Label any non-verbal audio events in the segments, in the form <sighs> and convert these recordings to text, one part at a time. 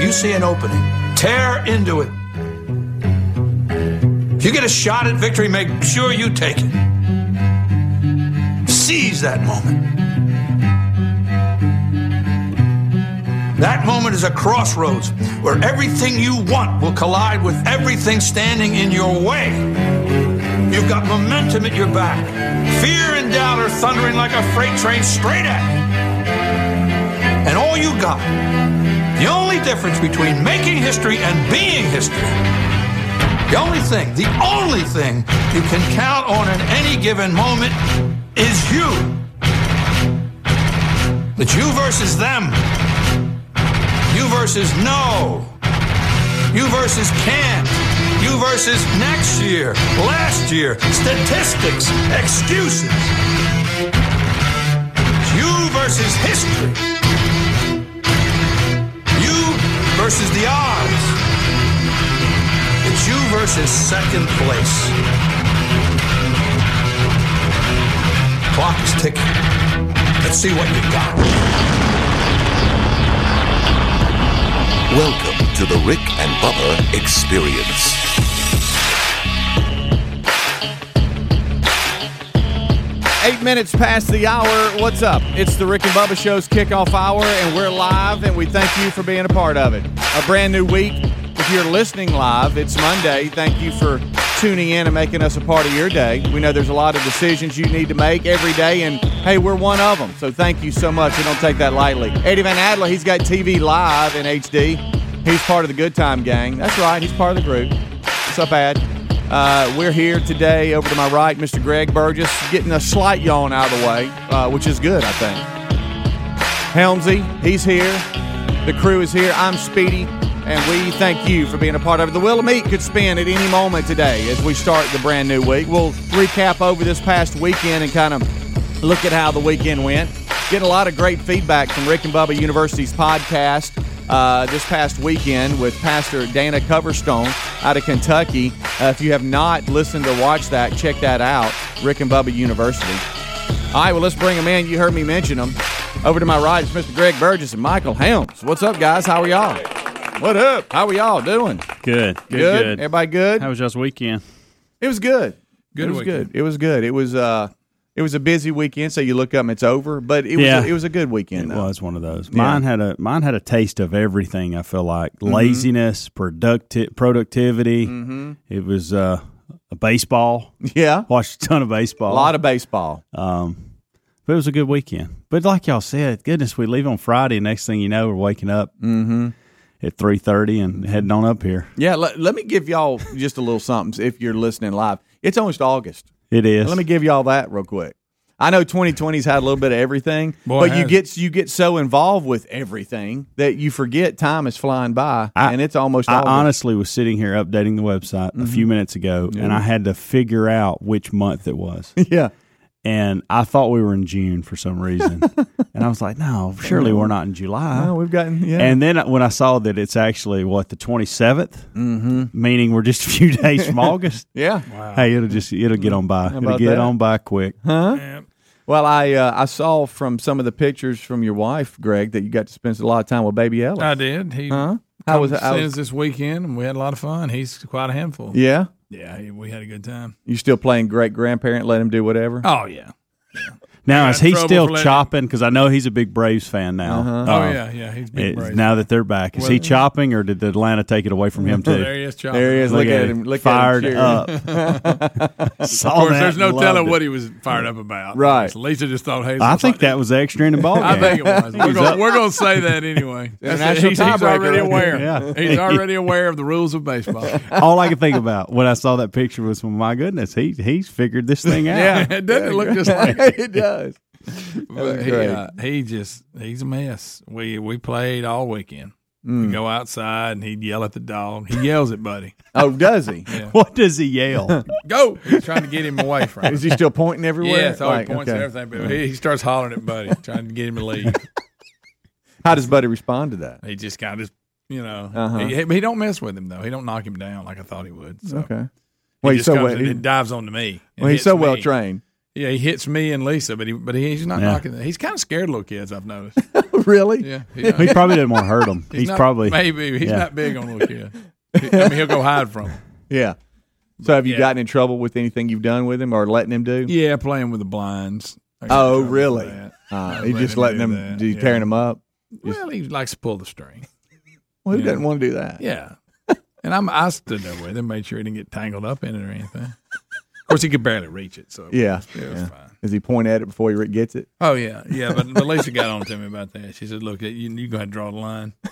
You see an opening, tear into it. If you get a shot at victory, make sure you take it. Seize that moment. That moment is a crossroads where everything you want will collide with everything standing in your way. You've got momentum at your back. Fear and doubt are thundering like a freight train straight at you. And all you got, the only difference between making history and being history, the only thing, the only thing you can count on in any given moment is you. It's you versus them. You versus no. You versus can't. You versus next year, last year, statistics, excuses. It's you versus history. Versus the odds. It's you versus second place. Clock is ticking. Let's see what you got. Welcome to the Rick and Bubba Experience. Eight minutes past the hour. What's up? It's the Rick and Bubba Show's kickoff hour, and we're live, and we thank you for being a part of it. A brand new week. If you're listening live, it's Monday. Thank you for tuning in and making us a part of your day. We know there's a lot of decisions you need to make every day, and hey, we're one of them. So thank you so much. We don't take that lightly. Eddie Van Adler, he's got TV live in HD. He's part of the Good Time Gang. That's right, he's part of the group. What's up, Ad? Uh, we're here today. Over to my right, Mr. Greg Burgess, getting a slight yawn out of the way, uh, which is good, I think. Helmsy, he's here. The crew is here. I'm Speedy, and we thank you for being a part of it. The Wheel of Meat could spin at any moment today as we start the brand new week. We'll recap over this past weekend and kind of look at how the weekend went. Getting a lot of great feedback from Rick and Bubba University's podcast uh, this past weekend with Pastor Dana Coverstone out of Kentucky. Uh, if you have not listened or watched that, check that out. Rick and Bubba University. All right, well, let's bring them in. You heard me mention them. Over to my right is Mr. Greg Burgess and Michael Helms. What's up, guys? How are y'all? What up? How are y'all doing? Good, good, good. Everybody good? How was y'all's weekend? It was good. Good It was weekend. good. It was good. It was uh, it was a busy weekend. So you look up and it's over, but it was a, it was a good weekend. It though. was one of those. Mine had a mine had a taste of everything. I feel like laziness, producti- productivity. Mm-hmm. It was uh, a baseball. Yeah, Watched a ton of baseball. a lot of baseball. Um, but it was a good weekend. But like y'all said, goodness, we leave on Friday. Next thing you know, we're waking up at three thirty and heading on up here. Yeah, let, let me give y'all just a little something if you're listening live. It's almost August. It is. Let me give y'all that real quick. I know 2020's had a little bit of everything, Boy, but you has. get you get so involved with everything that you forget time is flying by, I- and it's almost I August. honestly was sitting here updating the website a mm-hmm. few minutes ago, and I had to figure out which month it was. <laughs> yeah, and I thought we were in June for some reason, <laughs> and I was like, "No, surely we're not in July." oh, we've gotten yeah. And then when I saw that it's actually what the 27th, mm-hmm. meaning we're just a few <laughs> days from August. <laughs> yeah. Hey, it'll just it'll get on by. It'll get that? on by quick. Yeah. Well, I uh, I saw from some of the pictures from your wife, Greg, that you got to spend a lot of time with baby Ella. I did. He Huh? How was it? How seen was- this weekend, and we had a lot of fun. He's quite a handful. yeah, Yeah, we had a good time. you still playing great grandparent? Let him do whatever. Oh yeah. Now is he trouble still for letting- chopping? Because I know he's a big Braves fan now. Uh-huh. Oh Uh, yeah, yeah. He's big it- brave. now that they're back, is Well- he chopping or did Atlanta take it away from him too? there he is. Chopping. There he is. Look, at him. Look fired at him. up. <laughs> <laughs> Of course, that there's no loved telling it. what he was fired up about. Right. Lisa just thought, hey, I think that was extra in the <laughs> ball game. I think it was. We're gonna, we're gonna say that anyway. That's it. International he's, he's tiebreaker already aware. Yeah. He's already aware of the rules of baseball. All I could think about when I saw that picture was, well, my goodness, he he's figured this thing out. yeah, it doesn't it look just like? it does. <laughs> But he, uh, he just he's a mess. We we played all weekend. Mm. We go outside and he'd yell at the dog. He yells at Buddy. <laughs> Oh, does he? <laughs> What does he yell? Go! He's trying to get him away from him. Is he still pointing everywhere? Yeah, so Like, he points okay. at everything, but he, he starts hollering at Buddy, trying to get him to leave. How does Buddy respond to that? He just kind of, you know, Uh-huh. he, he don't mess with him though. He don't knock him down like I thought he would. So Okay. he Well, he's so well, and he- he dives onto me. well, he's hits so me. well trained. Yeah, he hits me and Lisa, but he but he, he's not Yeah. knocking. He's kind of scared of little kids. I've noticed. <laughs> really? Yeah, he, he probably didn't want to hurt them. <laughs> He's, not- probably maybe he's yeah. not big on little kids. He- I mean, he'll go hide from. 'em. Yeah. So have you yeah. gotten in trouble with anything you've done with him or letting him do? Yeah, playing with the blinds. I got in Oh, really? Uh, I he let just letting him, that, do tearing him up? Well, he likes to pull the string. Well, who doesn't want to do that? Yeah, and I'm I stood there with him, made sure he didn't get tangled up in it or anything. Of course, he could barely reach it, so it Yeah. was, it was yeah. fine. Does he point at it before he gets it? Oh yeah, yeah. But, <laughs> but Lisa got on to me about that. She said, "Look, you you go ahead and draw the line." <laughs>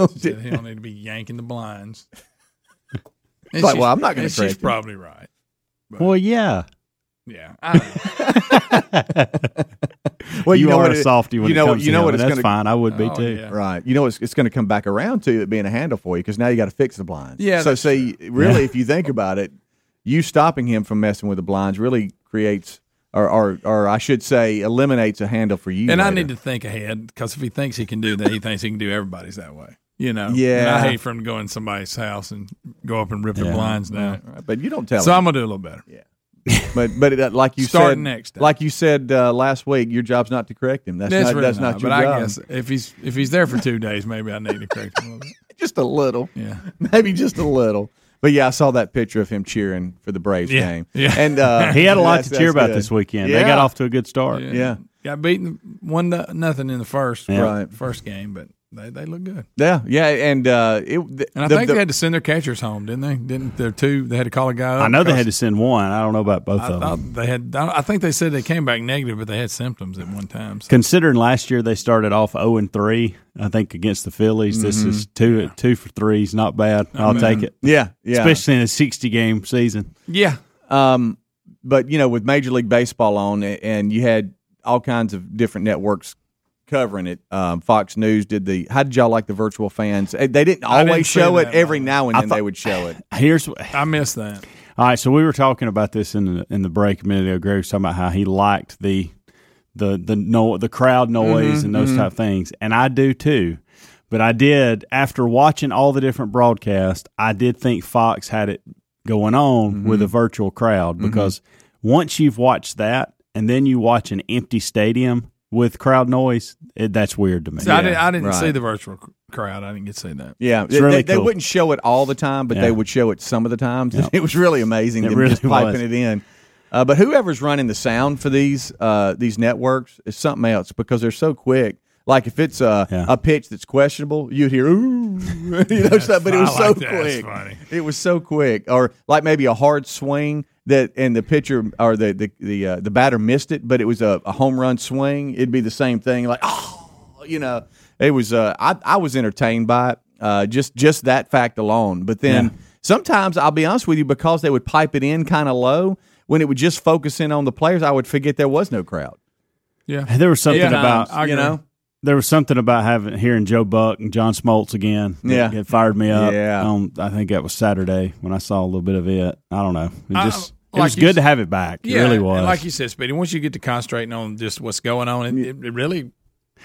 Oh, she said, he don't need to be yanking the blinds. And <laughs> Like, well, I'm not gonna and correct She's him. probably right. well, yeah. Yeah, I don't know. Well, you, know are what a softy when you know it what- comes you to know him, what and it's that's gonna- fine. I would be Oh, too. yeah. Right. You know, it's, it's going to come back around to it being a handle for you because now you got to fix the blinds. Yeah, So, that's see, really, if you think about it, you stopping him from messing with the blinds really creates, or, or, or I should say, eliminates a handle for you. and I need to think ahead because if he thinks he can do that, he thinks he can do everybody's that way. You know. Yeah. And I hate for him to go in somebody's house and go up and rip the Yeah. blinds down. Right, But you don't tell So him. I'm gonna do a little better. Yeah. but but it, like you Starting said, next time. like you said uh, last week, your job's not to correct him. That's, That's not really that's not, your but job. I guess if he's if he's there for two days, maybe I need to correct him a little bit. <laughs> just a little, Yeah. <laughs> maybe just a little. But yeah, I saw that picture of him cheering for the Braves Yeah. game. Yeah. and uh, <laughs> He had a lot to cheer about good. this weekend. Yeah. They got off to a good start. Yeah. Got beaten one nothing in the first Yeah. Right. first game, but they, they look good. Yeah, yeah, and uh, it. The, And I the- think the- they had to send their catchers home, didn't they? Didn't there two? They had to call a guy. Up I know they had to send one. I don't know about both I of them. they had. I think they said they came back negative, but they had symptoms at one time. So. Considering last year they started off zero and three, I think against the Phillies, this is two two for three is not bad. I'll mean, take it, yeah, yeah. especially in a sixty game season. Yeah, um, but you know, with Major League Baseball on, and you had all kinds of different networks covering it. Um, Fox News did the. How did y'all like the virtual fans? They didn't I didn't always show it. Every now and then thought- they would show it. <sighs> Here's I missed that. All right, so we were talking about this in the in the break a minute ago. Greg was talking about how he liked the the the no the crowd mm-hmm, noise and those mm-hmm. type of things, and I do too. But I did after watching all the different broadcasts, I did think Fox had it going on mm-hmm. with a virtual crowd because once you've watched that and then you watch an empty stadium with crowd noise, it, that's weird to me. So I didn't. I didn't right. see the virtual crowd. I didn't get to see that. Yeah, they, really they, they wouldn't show it all the time, but Yeah. they would show it some of the times. Yep. It was really amazing. It them really just piping was. it in. Uh, but whoever's running the sound for these uh, these networks is something else because they're so quick. Like if it's a, Yeah. a pitch that's questionable, you'd hear ooh, <laughs> you know <laughs> stuff. But it was I so like that. Quick. funny. It was so quick, or like maybe a hard swing that and the pitcher or the the the, uh, the batter missed it, but it was a, a home run swing. It'd be the same thing. Like oh, you know, it was. Uh, I I was entertained by it. Uh, just just that fact alone. But then Yeah. sometimes I'll be honest with you, because they would pipe it in kind of low when it would just focus in on the players, I would forget there was no crowd. Yeah, There was something Yeah, about I you know. there was something about having hearing Joe Buck and John Smoltz again. that- Yeah. it fired me up. Yeah. Um, I think that was Saturday when I saw a little bit of it. I don't know. It I- just it like was good s- to have it back. It yeah, really and was. like you said, Speedy. Once you get to concentrating on just what's going on, it, it, it really.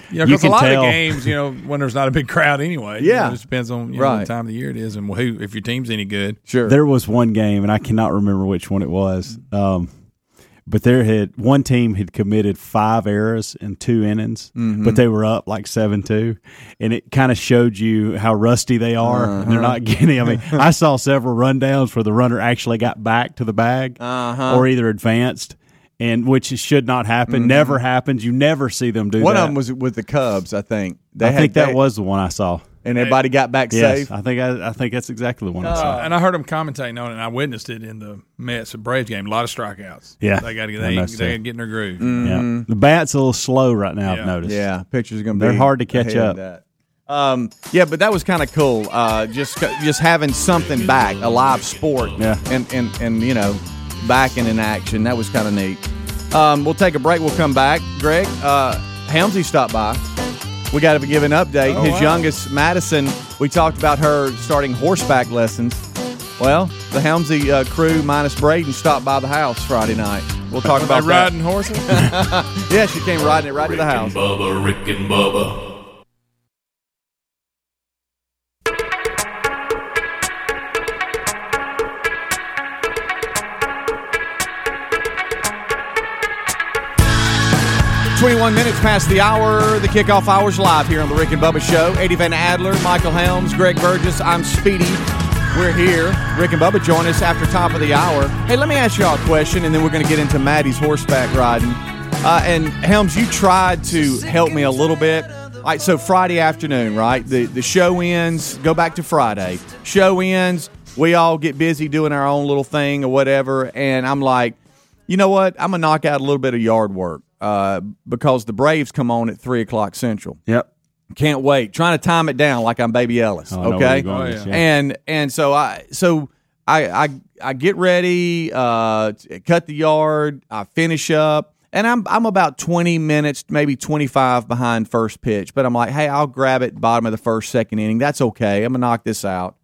You know, You 'cause a lot tell. of games, you know, <laughs> when there's not a big crowd anyway. you Yeah. know, it just depends on you know, Right. what time of the year it is and who if your team's any good. Sure. there was one game, and I cannot remember which one it was. Um, but there had one team had committed five errors in two innings, Mm-hmm. but they were up like seven two, and it kind of showed you how rusty they are. and they're Uh-huh. not getting. I mean, I saw several rundowns where the runner actually got back to the bag Uh-huh. or either advanced. And which should not happen, never happens. You never see them do Mm-hmm. One that. of them was with the Cubs, I think. They I had think that they- was the one I saw. And everybody got back Yes, safe. I think I, I think that's exactly the one I saw. And I heard him commentating on it, and I witnessed it in the Mets and Braves game. A lot of strikeouts. Yeah. they got to I they, noticed they that. got to get in their groove. Yeah, the bat's a little slow right now. I've noticed. Yeah, pictures are going to be. They're hard to catch up. Um, yeah, but that was kind of cool. Uh, just just having something back, a live sport. Yeah. and and and you know, back and in action. That was kind of neat. Um, we'll take a break. We'll come back. Greg, uh, Helmsy stopped by. We got to give an update. Oh, His wow. youngest, Madison, we talked about her starting horseback lessons. Well, the Helmsy uh, crew minus Braden stopped by the house Friday night. We'll talk <laughs> about that. riding horses. <laughs> Yeah, she came riding it right to the house. And Bubba, Rick and Bubba. 21 minutes past the hour. The kickoff hour's live here on the Rick and Bubba Show. Eddie Van Adler, Michael Helms, Greg Burgess. I'm Speedy. We're here. Rick and Bubba join us after top of the hour. Hey, let me ask y'all a question, and then we're going to get into Maddie's horseback riding. Uh, and Helms, you tried to help me a little bit. All right, so Friday afternoon, right? The the show ends. Go back to Friday. Show ends. We all get busy doing our own little thing or whatever, and I'm like, you know what? I'm gonna knock out a little bit of yard work uh, because the Braves come on at three o'clock Central. Yep. Can't wait. Trying to time it down like I'm Baby Ellis. Oh, I know where okay. Oh, yeah. yeah. And and so I so I I I get ready, uh, cut the yard, I finish up, and I'm I'm about 20 minutes, maybe 25 behind first pitch. But I'm like, hey, I'll grab it bottom of the first, second inning. That's okay. I'm gonna knock this out.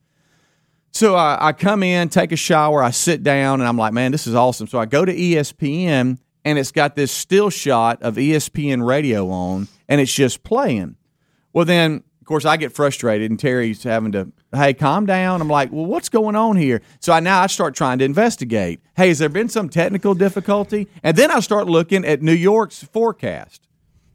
So I, I come in, take a shower, I sit down, and I'm like, man, this is awesome. So I go to ESPN, and it's got this still shot of ESPN radio on, and it's just playing. Well, then, of course, I get frustrated, and Terry's having to, hey, calm down. I'm like, well, what's going on here? So I now I start trying to investigate. Hey, has there been some technical difficulty? And then I start looking at New York's forecast.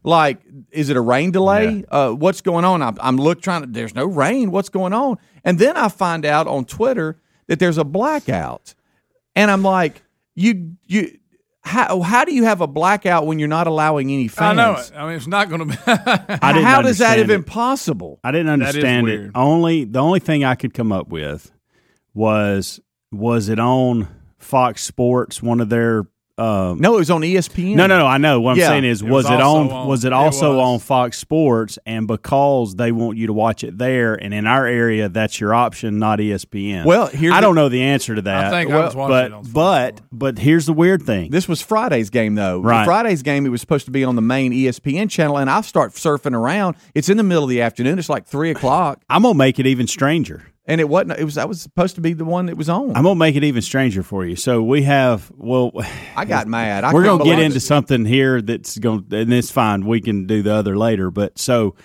Like, is it a rain delay? Uh, what's going on? I'm, I'm look trying to. There's no rain. What's going on? And then I find out on Twitter that there's a blackout, and I'm like, you you. How, how do you have a blackout when you're not allowing any fans? I know it. I mean, it's not going to be. <laughs> I didn't How does that understand even possible? I didn't That is understand it. Only the only thing I could come up with was was it on Fox Sports, one of their um, No, it was on ESPN. No, no, no. I know. What I'm Yeah. saying is, It was, was it on, on- Was it it also was. on Fox Sports? And because they want you to watch it there, and in our area, that's your option, not ESPN. Well, here's I the- don't know the answer to that. I think I was watching but it on Fox but Sports. but here's the weird thing. This was Friday's game, though. Right. Friday's game, it was supposed to be on the main ESPN channel, and I start surfing around. It's in the middle of the afternoon. It's like three o'clock, I'm gonna make it even stranger. And it wasn't. It was. That was supposed to be the one that was on. I'm gonna make it even stranger for you. So we have well. <sighs> I got mad. I we're gonna get into something here that's going to and it's fine we can do the other later but so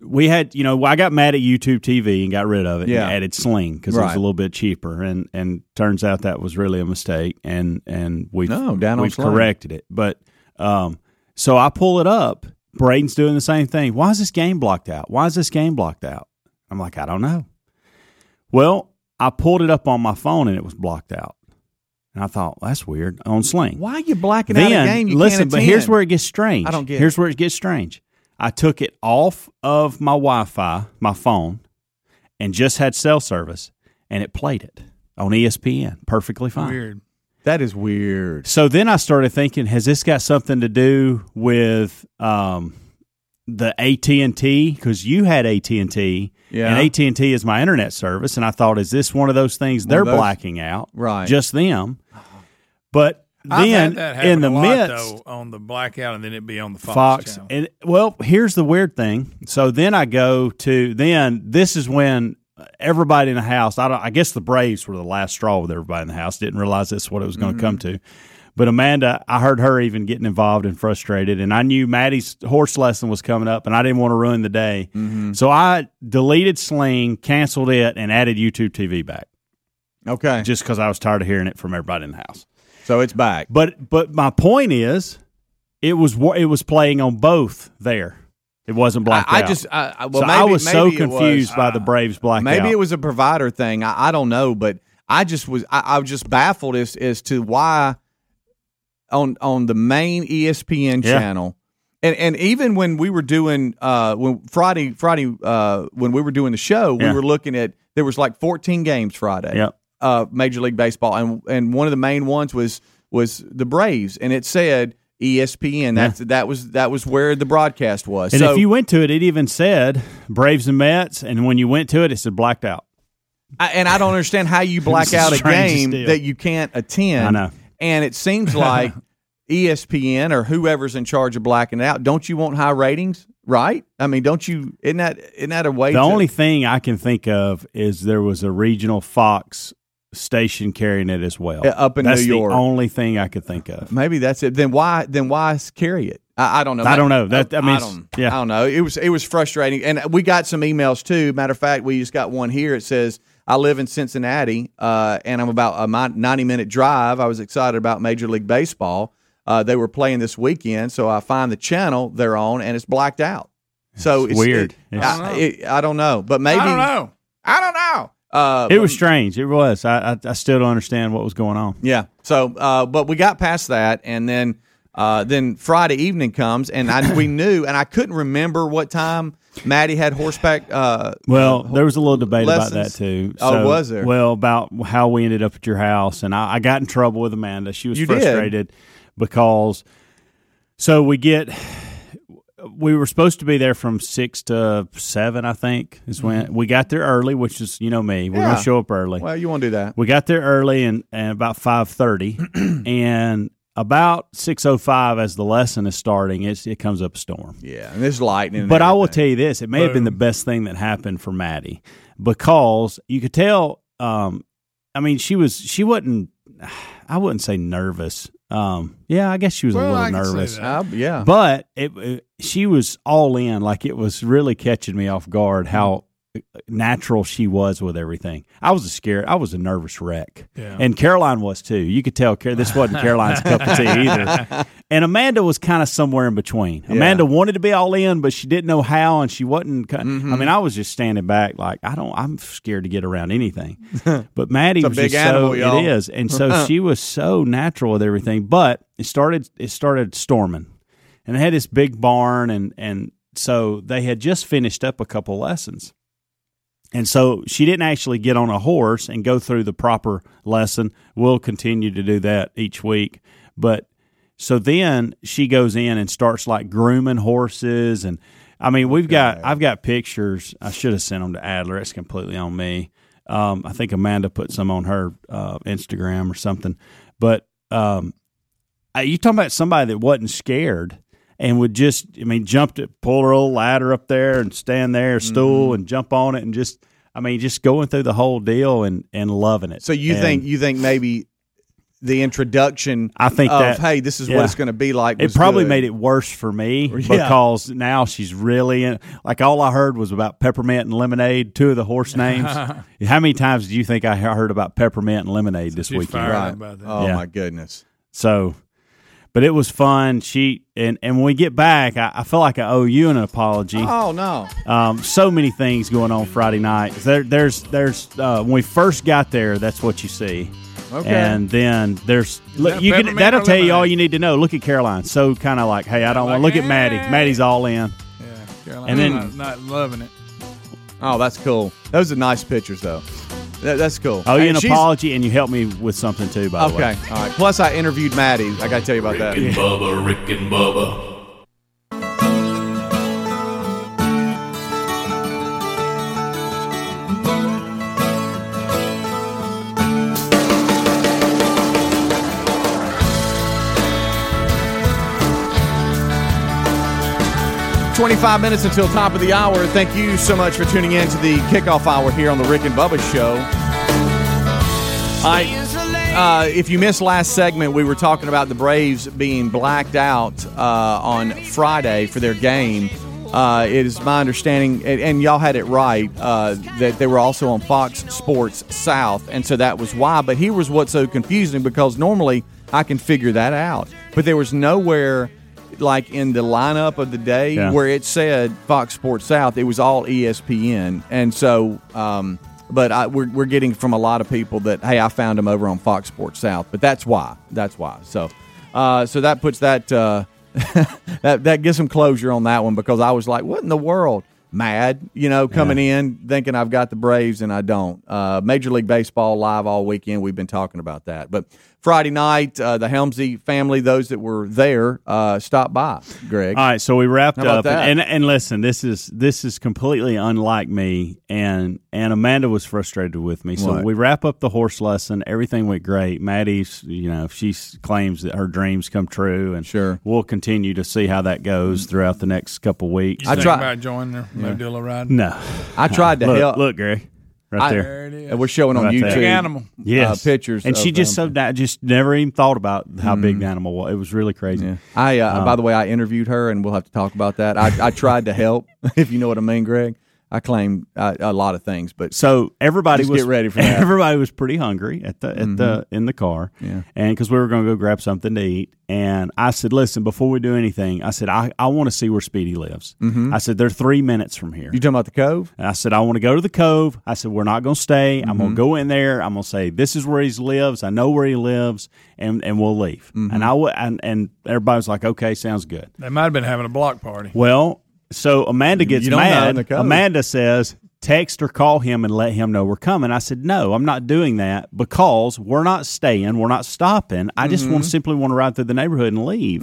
we had you know i got mad at youtube tv and got rid of it Yeah. and added sling because it was a little bit cheaper and and turns out that was really a mistake and and we've, No, down we've corrected it but um so i pull it up braden's doing the same thing why is this game blocked out why is this game blocked out i'm like i don't know well i pulled it up on my phone and it was blocked out and i thought that's weird on sling Why are you blacking out a game? You listen, but here's where it gets strange. I don't get Here's where it gets strange. I took it off of my Wi-Fi, my phone, and just had cell service, and it played it on ESPN perfectly fine. weird. that is weird. So then I started thinking, has this got something to do with um, the AT and T? Because you had AT and T, Yeah. and AT and T is my internet service, and I thought, is this one of those things One they're those- blacking out? Right. just them. But I've then had that in the a lot, midst, though, on the blackout, and then it be on the Fox, Fox. And well, here's the weird thing. So then I go to then this is when everybody in the house. I don't. I guess the Braves were the last straw with everybody in the house. Didn't realize that's what it was going to mm-hmm. come to. But Amanda, I heard her even getting involved and frustrated, and I knew Maddie's horse lesson was coming up, and I didn't want to ruin the day. Mm-hmm. So I deleted Sling, canceled it, and added YouTube TV back, Okay, just because I was tired of hearing it from everybody in the house. so it's back. But but my point is, it was wa- it was playing on both there. It wasn't blacked I, I just, I, well, so maybe, I was so it was- confused by the uh, Braves blackout. Maybe it was a provider thing. I, I don't know, but I just was I, I was just baffled as as to why on on the main ESPN Yeah. channel. And, and even when we were doing uh, when Friday Friday uh, when we were doing the show, Yeah. we were looking at there was like 14 games Friday. Yep. Uh, Major League Baseball, and and one of the main ones was was the Braves, and it said ESPN. That's that was that was where the broadcast was. And so if you went to it, it even said Braves and Mets. And when you went to it, it said blacked out. I, and I don't understand how you black out a game deal. that you can't attend. I know. And it seems like <laughs> ESPN or whoever's in charge of blacking it out, don't you want high ratings? Right? I mean, don't you? Isn't that isn't that a way? The to, only thing I can think of is there was a regional Fox station carrying it as well. Up in That's New York. The only thing I could think of. maybe that's it. Then why? Then why carry it? I, I don't know. I don't know. That- I mean, don't, yeah. I don't know. It was it was frustrating, and we got some emails too. Matter of fact, we just got one here. It says. I live in Cincinnati, uh, and I'm about a 90 minute drive. I was excited about Major League Baseball. Uh, they were playing this weekend, so I find the channel they're on, and it's blacked out. So it's, weird. It, It's- I, it- I don't know, but maybe I don't know. I don't know. Uh, It was strange. It was. I, I I still don't understand what was going on. yeah. So, uh, but we got past that, and then uh, then Friday evening comes, and I, we <coughs> knew, and I couldn't remember what time Maddie had horseback. Uh, Well, there was a little debate lessons? about that too. Oh, was there? Well, about how we ended up at your house, and I, I got in trouble with Amanda. She was You did? frustrated because. So we get. We were supposed to be there from six to seven, I think. Is when we got there early, which is you know me. We're Mm-hmm. Yeah. gonna show up early. well, you want to do that? We got there early and, and about five thirty, <clears throat> and about six oh five as the lesson is starting, it's, it comes up a storm. Yeah, and there's lightning. and But I will tell you this: it may have been the best thing that happened for Maddie because you could tell. Um, I mean, she was she wasn't. I wouldn't say nervous. Um, yeah, I guess she was Well, a I little can nervous. that. Uh, yeah. But it, it- she was all in. Like it was really catching me off guard how natural she was with everything. I was a scared. I was a nervous wreck, Yeah. and Caroline was too. You could tell this wasn't Caroline's cup of tea either. <laughs> And Amanda was kind of somewhere in between. Amanda wanted to be all in, but she didn't know how, and she wasn't. Mm-hmm. I mean, I was just standing back, like I don't. I'm scared to get around anything. But Maddie was big just animal, so. y'all. It is, and so she was so natural with everything. But it started. It started storming and they had this big barn and and so they had just finished up a couple lessons and so she didn't actually get on a horse and go through the proper lesson. We'll continue to do that each week. But so then she goes in and starts like grooming horses. And i mean we've got i've got pictures. I should have sent them to adler. It's completely on me. Um, i think amanda put some on her uh, instagram or something. But um, uh, you talking about somebody that wasn't scared and would just, I mean, jump to pull her old ladder up there and stand there, stool, Mm-hmm. and jump on it, and just, I mean, just going through the whole deal and and loving it. So you And think you think maybe the introduction? I think of that- hey, this is yeah. what it's going to be like. it probably good. made it worse for me <laughs> Yeah. because now she's really in. Like all I heard was about peppermint and lemonade, two of the horse <laughs> names. How many times do you think I heard about peppermint and lemonade this She's weekend? Right. up about that. Oh Yeah. my goodness. So, but it was fun. She and and when we get back, I, I feel like I owe you an apology. Oh no. Um, so many things going on Friday night. There, there's, there's uh, when we first got there, that's what you see. Okay. And then there's look, that you can that'll or tell you all you need to know. Look at Caroline, so kind of like, hey, I don't want Like, to look at Maddie. Maddie's all in. Yeah, Carolina, And then- not, not loving it. Oh, that's cool. Those are nice pictures, though. That, that's cool. Oh, you an she's- apology, and you helped me with something too. By the way, Okay, all right. Plus, I interviewed Maddie. I got to tell you about that. Rick and Bubba, Rick and Bubba. 25 minutes until top of the hour. Thank you so much for tuning in to the kickoff hour here on the Rick and Bubba Show. Right. Uh, if you missed last segment, we were talking about the Braves being blacked out uh, on Friday for their game. Uh, it is my understanding, and, and y'all had it right, uh, that they were also on Fox Sports South, and so that was why. But here was what's so confusing because normally I can figure that out, but there was nowhere like in the lineup of the day Yeah. where it said Fox Sports South. It was all ESPN, and so. Um, but I, we're, we're getting from a lot of people that hey, I found them over on Fox Sports South. But that's why. That's why. So, uh, so that puts that uh, <laughs> that that gives some closure on that one because I was like, what in the world? Mad, you know, coming in thinking I've got the Braves and I don't. Uh, Major League Baseball live all weekend. We've been talking about that. But Friday night, uh, the Helmsy family, those that were there, uh, stopped by. Greg, All right, so we wrapped up, that? and, and listen, this is this is completely unlike me, and and Amanda was frustrated with me. So What? we wrap up the horse lesson. Everything went great. Maddie's, you know, she claims that her dreams come true, and Sure. we'll continue to see how that goes throughout the next couple weeks. You I think try- about joining the Modilla ride? no, I tried to look, help. look, Gary, right I- there. There and we're showing on How? YouTube Big animal. Yes, uh, pictures, and she just um, so that just never even thought about how big the animal was. It was really crazy. Yeah. I, uh, by the way, I interviewed her, and we'll have to talk about that. I, I tried to help, <laughs> if you know what I mean, Greg. I claim uh, a lot of things, but So everybody Just was get ready for <laughs> that. Mm-hmm. Everybody was pretty hungry at the at the in the car, Yeah. and because we were going to go grab something to eat. And I said, "Listen, before we do anything, I said I, I want to see where Speedy lives. I said they're three minutes from here. you talking about the Cove? And I said I want to go to the Cove. I said we're not going to stay. I'm Mm-hmm. going to go in there. I'm going to say this is where he lives. I know where he lives, and and we'll leave. Mm-hmm. And I w- and and everybody was like, okay, sounds good. They might have been having a block party. Well, so Amanda gets You don't know in mad. Amanda says, text or call him and let him know we're coming. I said, no, I'm not doing that because we're not staying. We're not stopping. I just Mm-hmm. want to simply want to ride through the neighborhood and leave.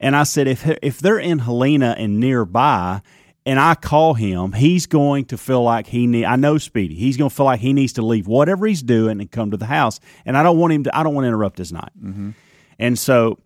And I said, if if they're in Helena and nearby. And I call him, he's going to feel like he need. I know Speedy. He's going to feel like he needs to leave whatever he's doing and come to the house. And I don't want him to. I don't want to interrupt his night. And so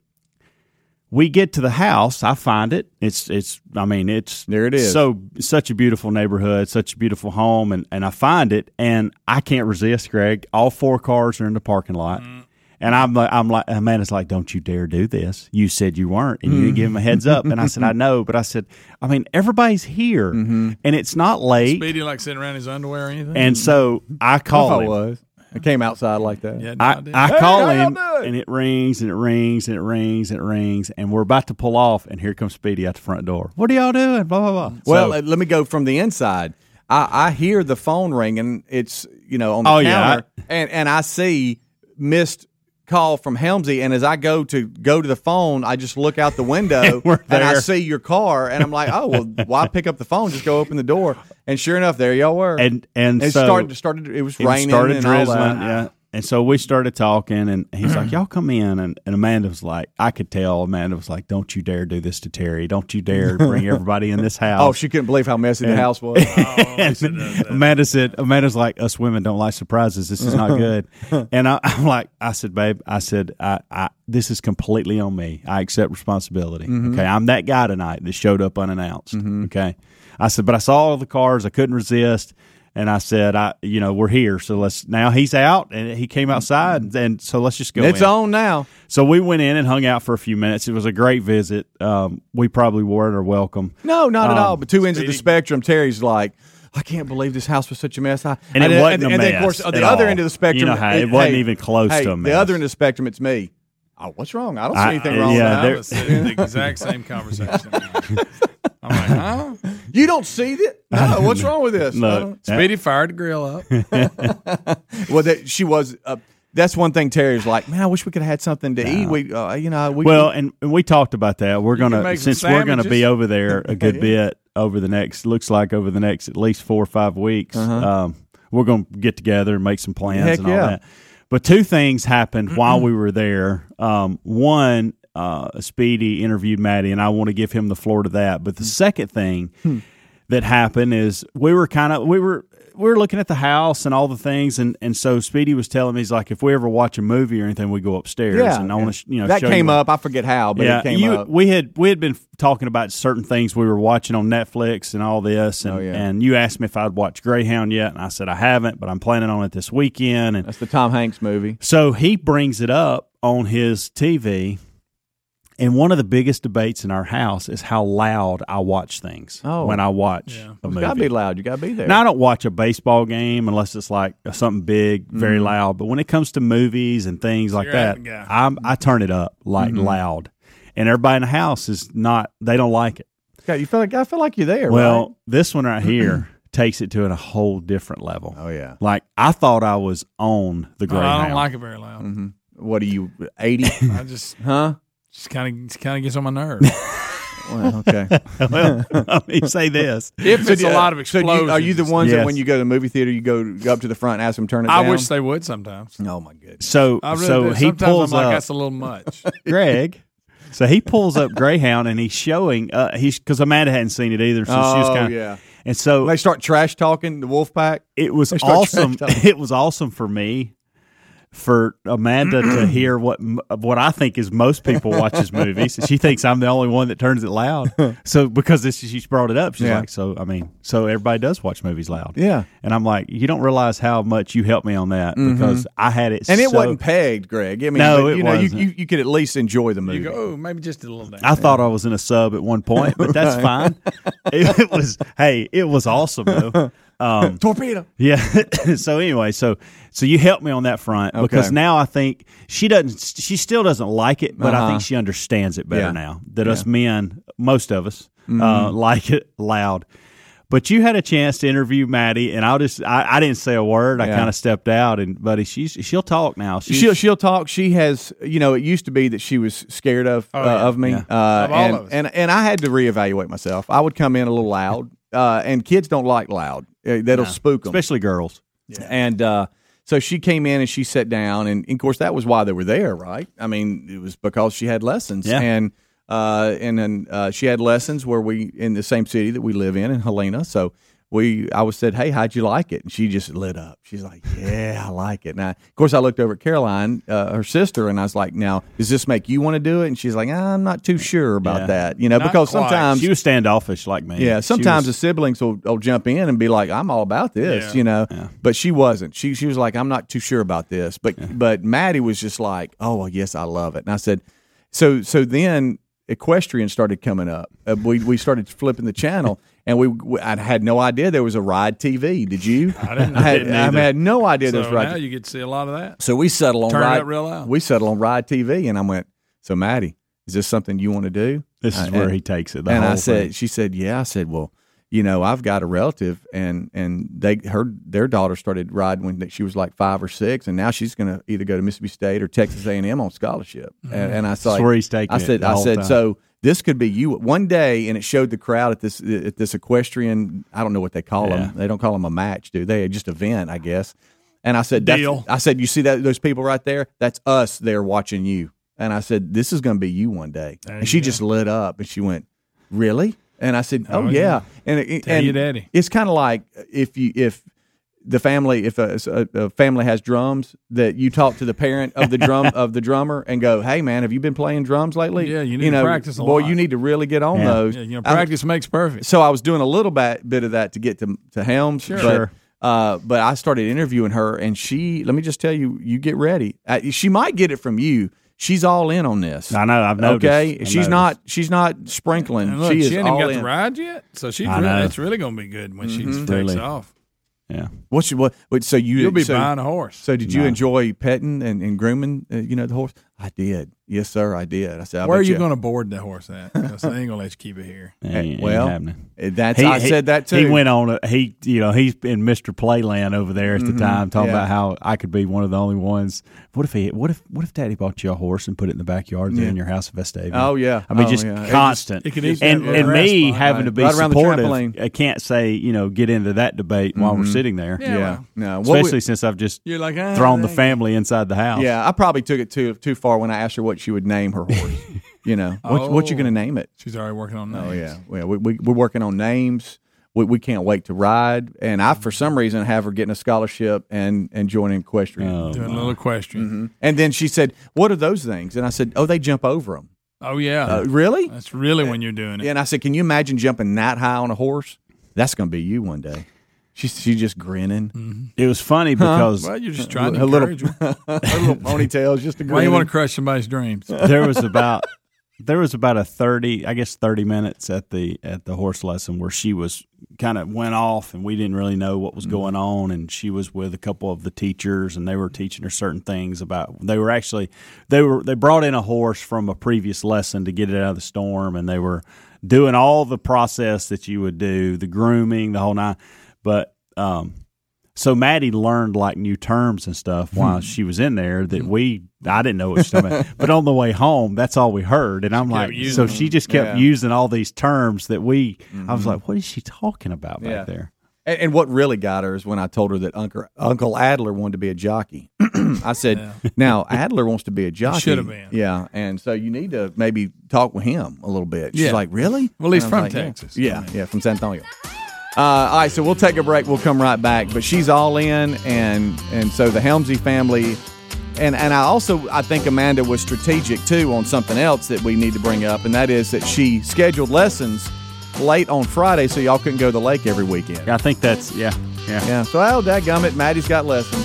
we get to the house. I find it. It's it's. I mean, it's There it is. So such a beautiful neighborhood, such a beautiful home, and and I find it, and I can't resist. Greg, all four cars are in the parking lot. Mm. And I'm like, I'm like, Amanda's like, don't you dare do this. You said you weren't, and you didn't give him a heads up. And I said, I <laughs> know, but I said, I mean, everybody's here, mm-hmm. and it's not late. Speedy like sitting around in his underwear or anything. And so I call I him. was. I came outside like that. yeah, no, I, did. I call how him and it rings and it rings and it rings and it rings and we're about to pull off and here comes Speedy out the front door. What are y'all doing? Blah blah blah. Well, So- let me go from the inside. I, I hear the phone ringing. It's you know on the Oh, yeah. counter, and and I see missed call from Helmsy. And as I go to go to the phone, I just look out the <laughs> window we're and I see your car, and I'm like, oh well, why pick up the phone? Just go open the door. And sure enough, there y'all were. and and it so started started. It was raining, it started and all drizzling. that. Yeah. And so we started talking, and he's like, <clears throat> "Y'all come in." And, and Amanda was like, "I could tell." Amanda was like, "Don't you dare do this to Terry! Don't you dare bring <laughs> everybody in this oh, house!" Oh, she couldn't believe how messy the house was. and <laughs> Amanda said, Amanda's like, us women don't like surprises. This is not <laughs> good. and I, I'm like, I said, babe, I said, I, I, this is completely on me. I accept responsibility. Mm-hmm. Okay. I'm that guy tonight that showed up unannounced. Mm-hmm. Okay. I said, but I saw all the cars. I couldn't resist. And I said, I, you know, we're here. So let's, now he's out and he came outside. And so let's just go. it's in. on now. So we went in and hung out for a few minutes. It was a great visit. Um, we probably weren't or welcome. No, not at Um, all. But two ends of the spectrum. Terry's like, I can't believe this house was such a mess. I, And it then- wasn't a and then, of course, mess the at other all. end of the spectrum, You know how it wasn't even close hey, to a mess. The other end of the spectrum, it's me. Oh, what's wrong? I don't see anything uh, wrong yeah, I was sitting in the exact same conversation. <laughs> I'm like, <laughs> huh? You don't see that? No, what's wrong with this? I Look, don't- Speedy fired the grill up. <laughs> well, that, she was. Uh, that's one thing. Terry's like, man, I wish we could have had something to eat. We, uh, you know, we. Well, and, and we talked about that. We're gonna since we're gonna be over there a good <laughs> bit over the next looks like over the next at least four or five weeks. Um, we're gonna get together and make some plans Uh-huh. Heck and all yeah. that. But two things happened while we were there. Um, one, uh, Speedy interviewed Maddie, and I want to give him the floor to that. But the Hmm. second thing that happened is we were kind of we were we were looking at the house and all the things, and, and so Speedy was telling me he's like, if we ever watch a movie or anything, we go upstairs, yeah, and I want to you know that came up. I forget how, but yeah, it came you, up. we had we had been talking about certain things we were watching on Netflix and all this, and, Oh, yeah. and you asked me if I'd watched Greyhound yet, and I said I haven't, but I'm planning on it this weekend, and That's the Tom Hanks movie. so he brings it up on his TV. And one of the biggest debates in our house is how loud I watch things Oh. when I watch Yeah. a It's movie. got to be loud. You got to be there. Now I don't watch a baseball game unless it's like something big, very mm-hmm. loud. But when it comes to movies and things like you're that, out. I'm, I turn it up like mm-hmm. loud, and everybody in the house is not. They don't like it. God, you feel like I feel like you're there. Well, right? this one right here <clears throat> takes it to a whole different level. oh yeah. Like I thought I was on the No, Greyhound. I don't like it very loud. Mm-hmm. What are you? Eighty? <laughs> I just huh? Just kind of kind of gets on my nerve. <laughs> Well, okay. <laughs> well, let me say this. If it's a lot of So explosions. you, are you the ones that when you go to the movie theater, you go, go up to the front and ask them to turn it I down? wish they would sometimes. Oh my goodness. So I really so do. he Sometimes pulls I'm like, up that's a little much. <laughs> Greg. So he pulls up Greyhound and he's showing uh he's because Amanda hadn't seen it either, so she was Oh, kind of yeah. And so When they start trash talking the wolf pack. it was awesome. It was awesome for me for Amanda to <clears throat> hear what what I think is most people watches movies. <laughs> She thinks I'm the only one that turns it loud. <laughs> So because this, she's brought it up, she's Yeah. like, "So I mean, so everybody does watch movies loud." Yeah. And I'm like, "You don't realize how much you helped me on that because I had it, Mm-hmm. And it wasn't pegged, Greg. I mean, No, but, it you know, you, wasn't. you, you could at least enjoy the movie. You go, oh, maybe just a little down. I thought I was in a sub at one point, but that's <laughs> fine. It, it was hey, it was awesome though. Um, <laughs> Torpedo. yeah. <laughs> so anyway, so so you helped me on that front because now I think she doesn't. She still doesn't like it, but I Uh-huh. think she understands it better Yeah. now. That us men, most of us, Mm-hmm. uh, like it loud. But you had a chance to interview Maddie, and I'll just I, I didn't say a word. I Yeah. kind of stepped out, and buddy, she's she'll talk now. She's, She'll she'll talk. She has, you know, it used to be that she was scared of uh, yeah. of me, Yeah. uh, Of all and, of us. and and I had to reevaluate myself. I would come in a little loud, uh, and kids don't like loud. That'll spook them, especially girls. And uh, so she came in and she sat down, and, of course that was why they were there, right? I mean, it was because she had lessons, Yeah. and uh, and then uh, she had lessons where we in the same city that we live in in Helena. So we, I was said, hey, how'd you like it? And she just lit up. She's like, yeah, I like it. Now, of course, I looked over at Caroline, uh, her sister, and I was like, now, does this make you want to do it? And she's like, I'm not too sure about Yeah. that, you know, Not because quite. sometimes She was standoffish like me. yeah, sometimes was- the siblings will, will jump in and be like, "I'm all about this," Yeah. you know. But she wasn't. She she was like, "I'm not too sure about this." But but Maddie was just like, "Oh well, yes, I love it." And I said, "So so then equestrian started coming up. Uh, we we started flipping the channel." And we, we, I had no idea there was a ride TV. Did you? <laughs> I didn't- I had, didn't I had no idea there so was ride. now you get to see a lot of that. so we settle on Turn ride. real loud. We settle on ride TV, and I went. So Maddie, is this something you want to do? This is Uh, where and- he takes it. The and whole I said, thing. she said, yeah. I said, well, you know, I've got a relative, and and they her their daughter started riding when she was like five or six, and now she's going to either go to Mississippi State or Texas A and M on scholarship. And, and I said, That's where he's taking I said, the I said, time. so this could be you one day, and it showed the crowd at this at this equestrian. I don't know what they call Yeah. them. They don't call them a match, do they? Just event, I guess. And I said, Deal. I said, you see that those people right there? That's us there watching you. And I said, this is going to be you one day. There and she just lit up, and she went, really? And I said, "Oh, Oh, yeah." yeah. And, it- and your daddy. it's kind of like if you if the family if a, a, a family has drums that you talk to the parent of the drum of the drummer and go, "Hey man, have you been playing drums lately? Yeah, you need to practice a boy. lot. You need to really get on Yeah. those. Yeah, you know, I- practice makes perfect. so I was doing a little bit, bit of that to get to to Helms. Sure. But, Sure. Uh, but I started interviewing her, and she. Let me just tell you, you get ready. Uh, she might get it from you. She's all in on this. I know. I've noticed. Okay, I've she's noticed. not. She's not sprinkling. Look, she she, is ain't all even got in. the ride yet, so she's I really, know. it's really going to be good when she takes Really. off. Yeah. What's your, what? what- So you You'll be so, buying a horse. So did you No. enjoy petting and, and grooming? Uh, you know the horse. I did. Yes, sir. I did. I said. I Where are bet you going to board the horse at? 'Cause I ain't going to let you keep it here. <laughs> Ain't- ain't well, happening. Uh, That's He- I he- said that too. He went on a he you know he's in Mr. Playland over there at the time talking Mm-hmm. yeah. about how I could be one of the only ones. What if he what if what if Daddy bought you a horse and put it in the backyard there in your house in Vestavia? Oh, yeah. I mean Oh, just yeah. It constant. just- it could easily and and me spot, having right. to be Right around the supportive. trampoline. I can't say you know get into that debate while we're sitting there. Yeah, Yeah. well, No. Especially we- since I've just You're like, ah, thrown the family inside the house. yeah. I probably took it too too far when I asked her what she would name her horse. you know <laughs> what? What you Oh. going to name it? She's already working on that. Oh yeah. Yeah. We, we we're working on names. We, we can't wait to ride, and I, for some reason, have her getting a scholarship and and joining equestrian. Oh, Doing a little equestrian. And then she said, "What are those things?" And I said, "Oh, they jump over them." Oh, yeah. Uh, really? That's really when you're doing it. Yeah, and I said, "Can you imagine jumping that high on a horse? That's going to be you one day." She's she just grinning. Mm-hmm. it was funny because Well, you're just trying to Her little, encourage them. <laughs> her little ponytail is just a Why you want to crush somebody's dreams? <laughs> there was about there was about a 30 i guess 30 minutes at the at the horse lesson where she was kind of went off and we didn't really know what was mm-hmm. going on and she was with a couple of the teachers and they were teaching her certain things about they were actually they were they brought in a horse from a previous lesson to get it out of the storm and they were doing all the process that you would do the grooming the whole nine but um So Maddie learned like new terms and stuff hmm. while she was in there that hmm. we I didn't know what she was talking about. But on the way home, that's all we heard, and I'm like, using so she just kept Yeah. using all these terms that we. I was mm-hmm. like, what is she talking about back Yeah. there? And, and what really got her is when I told her that Uncle Uncle Adler wanted to be a jockey. <clears throat> I said, <laughs> "Now Adler wants to be a jockey." should have been. Yeah, and so you need to maybe talk with him a little bit. She's Yeah. like, "Really?" Well, he's And I was from like, Texas. Yeah, yeah, yeah, from San Antonio. Uh, all right, so we'll take a break. We'll come right back. But she's all in, and and so the Helmsy family, and and I also I think Amanda was strategic too on something else that we need to bring up, and that is that she scheduled lessons late on Friday, so y'all couldn't go to the lake every weekend. I think that's yeah, yeah. Yeah. So, oh, dadgummit, Maddie's got lessons.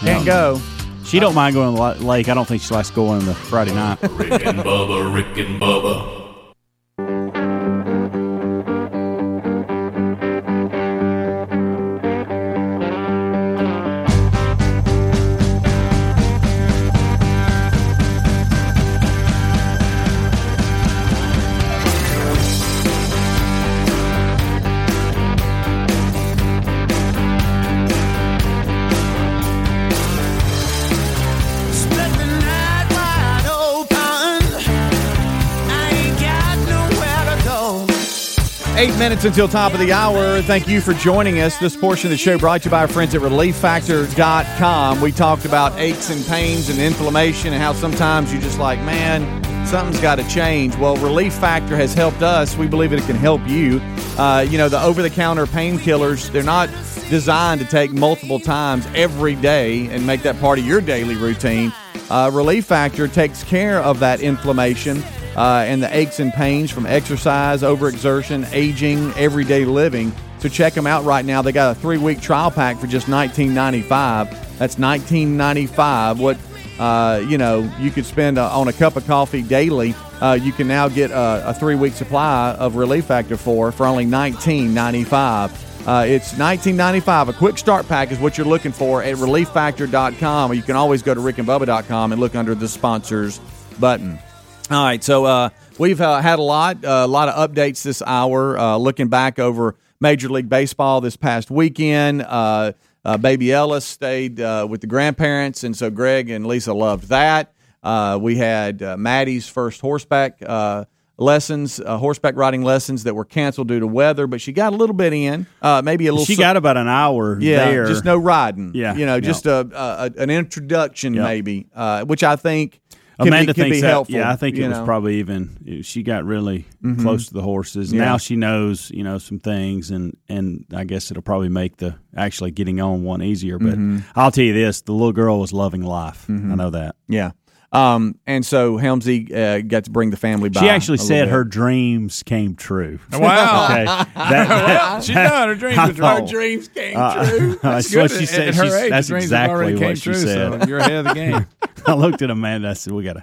Can't go. She don't mind going to the lake. I don't think she likes going on the Friday night. Rick and Bubba, Rick and Bubba. Minutes until top of the hour. Thank you for joining us. This portion of the show brought to you by our friends at ReliefFactor.com. We talked about aches and pains and inflammation and how sometimes you're just like, man, something's got to change. Well, Relief Factor has helped us. We believe it can help you. Uh, you know, the over the counter painkillers, they're not designed to take multiple times every day and make that part of your daily routine. Uh, Relief Factor takes care of that inflammation uh, and the aches and pains from exercise, overexertion, aging, everyday living. So check them out right now. They got a three-week trial pack for just $19.95. That's $19.95. What uh, you know you could spend uh, on a cup of coffee daily. Uh, you can now get a, a three-week supply of Relief Factor for for only $19.95. Uh, it's $19.95. A quick start pack is what you're looking for at relieffactor.com, or you can always go to rickandbubba.com and look under the sponsors button. All right, so uh, we've uh, had a lot, uh, a lot of updates this hour. Uh, looking back over Major League Baseball this past weekend, uh, uh, Baby Ellis stayed uh, with the grandparents, and so Greg and Lisa loved that. Uh, we had uh, Maddie's first horseback uh, lessons, uh, horseback riding lessons that were canceled due to weather, but she got a little bit in, uh, maybe a little. She su- got about an hour yeah, there. just no riding. Yeah, you know, no. just a, a an introduction Yep. maybe, uh, which I think can Amanda be, thinks that, helpful. Yeah, I think it was know? Mm-hmm. probably even. She got really close to the horses. Yeah. Now she knows, you know, some things, and and I guess it'll probably make the actually getting on one easier. But Mm-hmm. I'll tell you this: the little girl was loving life. I know that. Yeah. Um, and so Helmsy uh, got to bring the family by. She actually said her dreams came true. <laughs> Wow. Okay, that, <laughs> well, she done. Her dreams I were true. thought- Her dreams came uh, true. <laughs> that's good. what she said. At her She's- age, that's dreams exactly what came she true, said. So you're ahead of the game. I looked at Amanda. I said, "We gotta,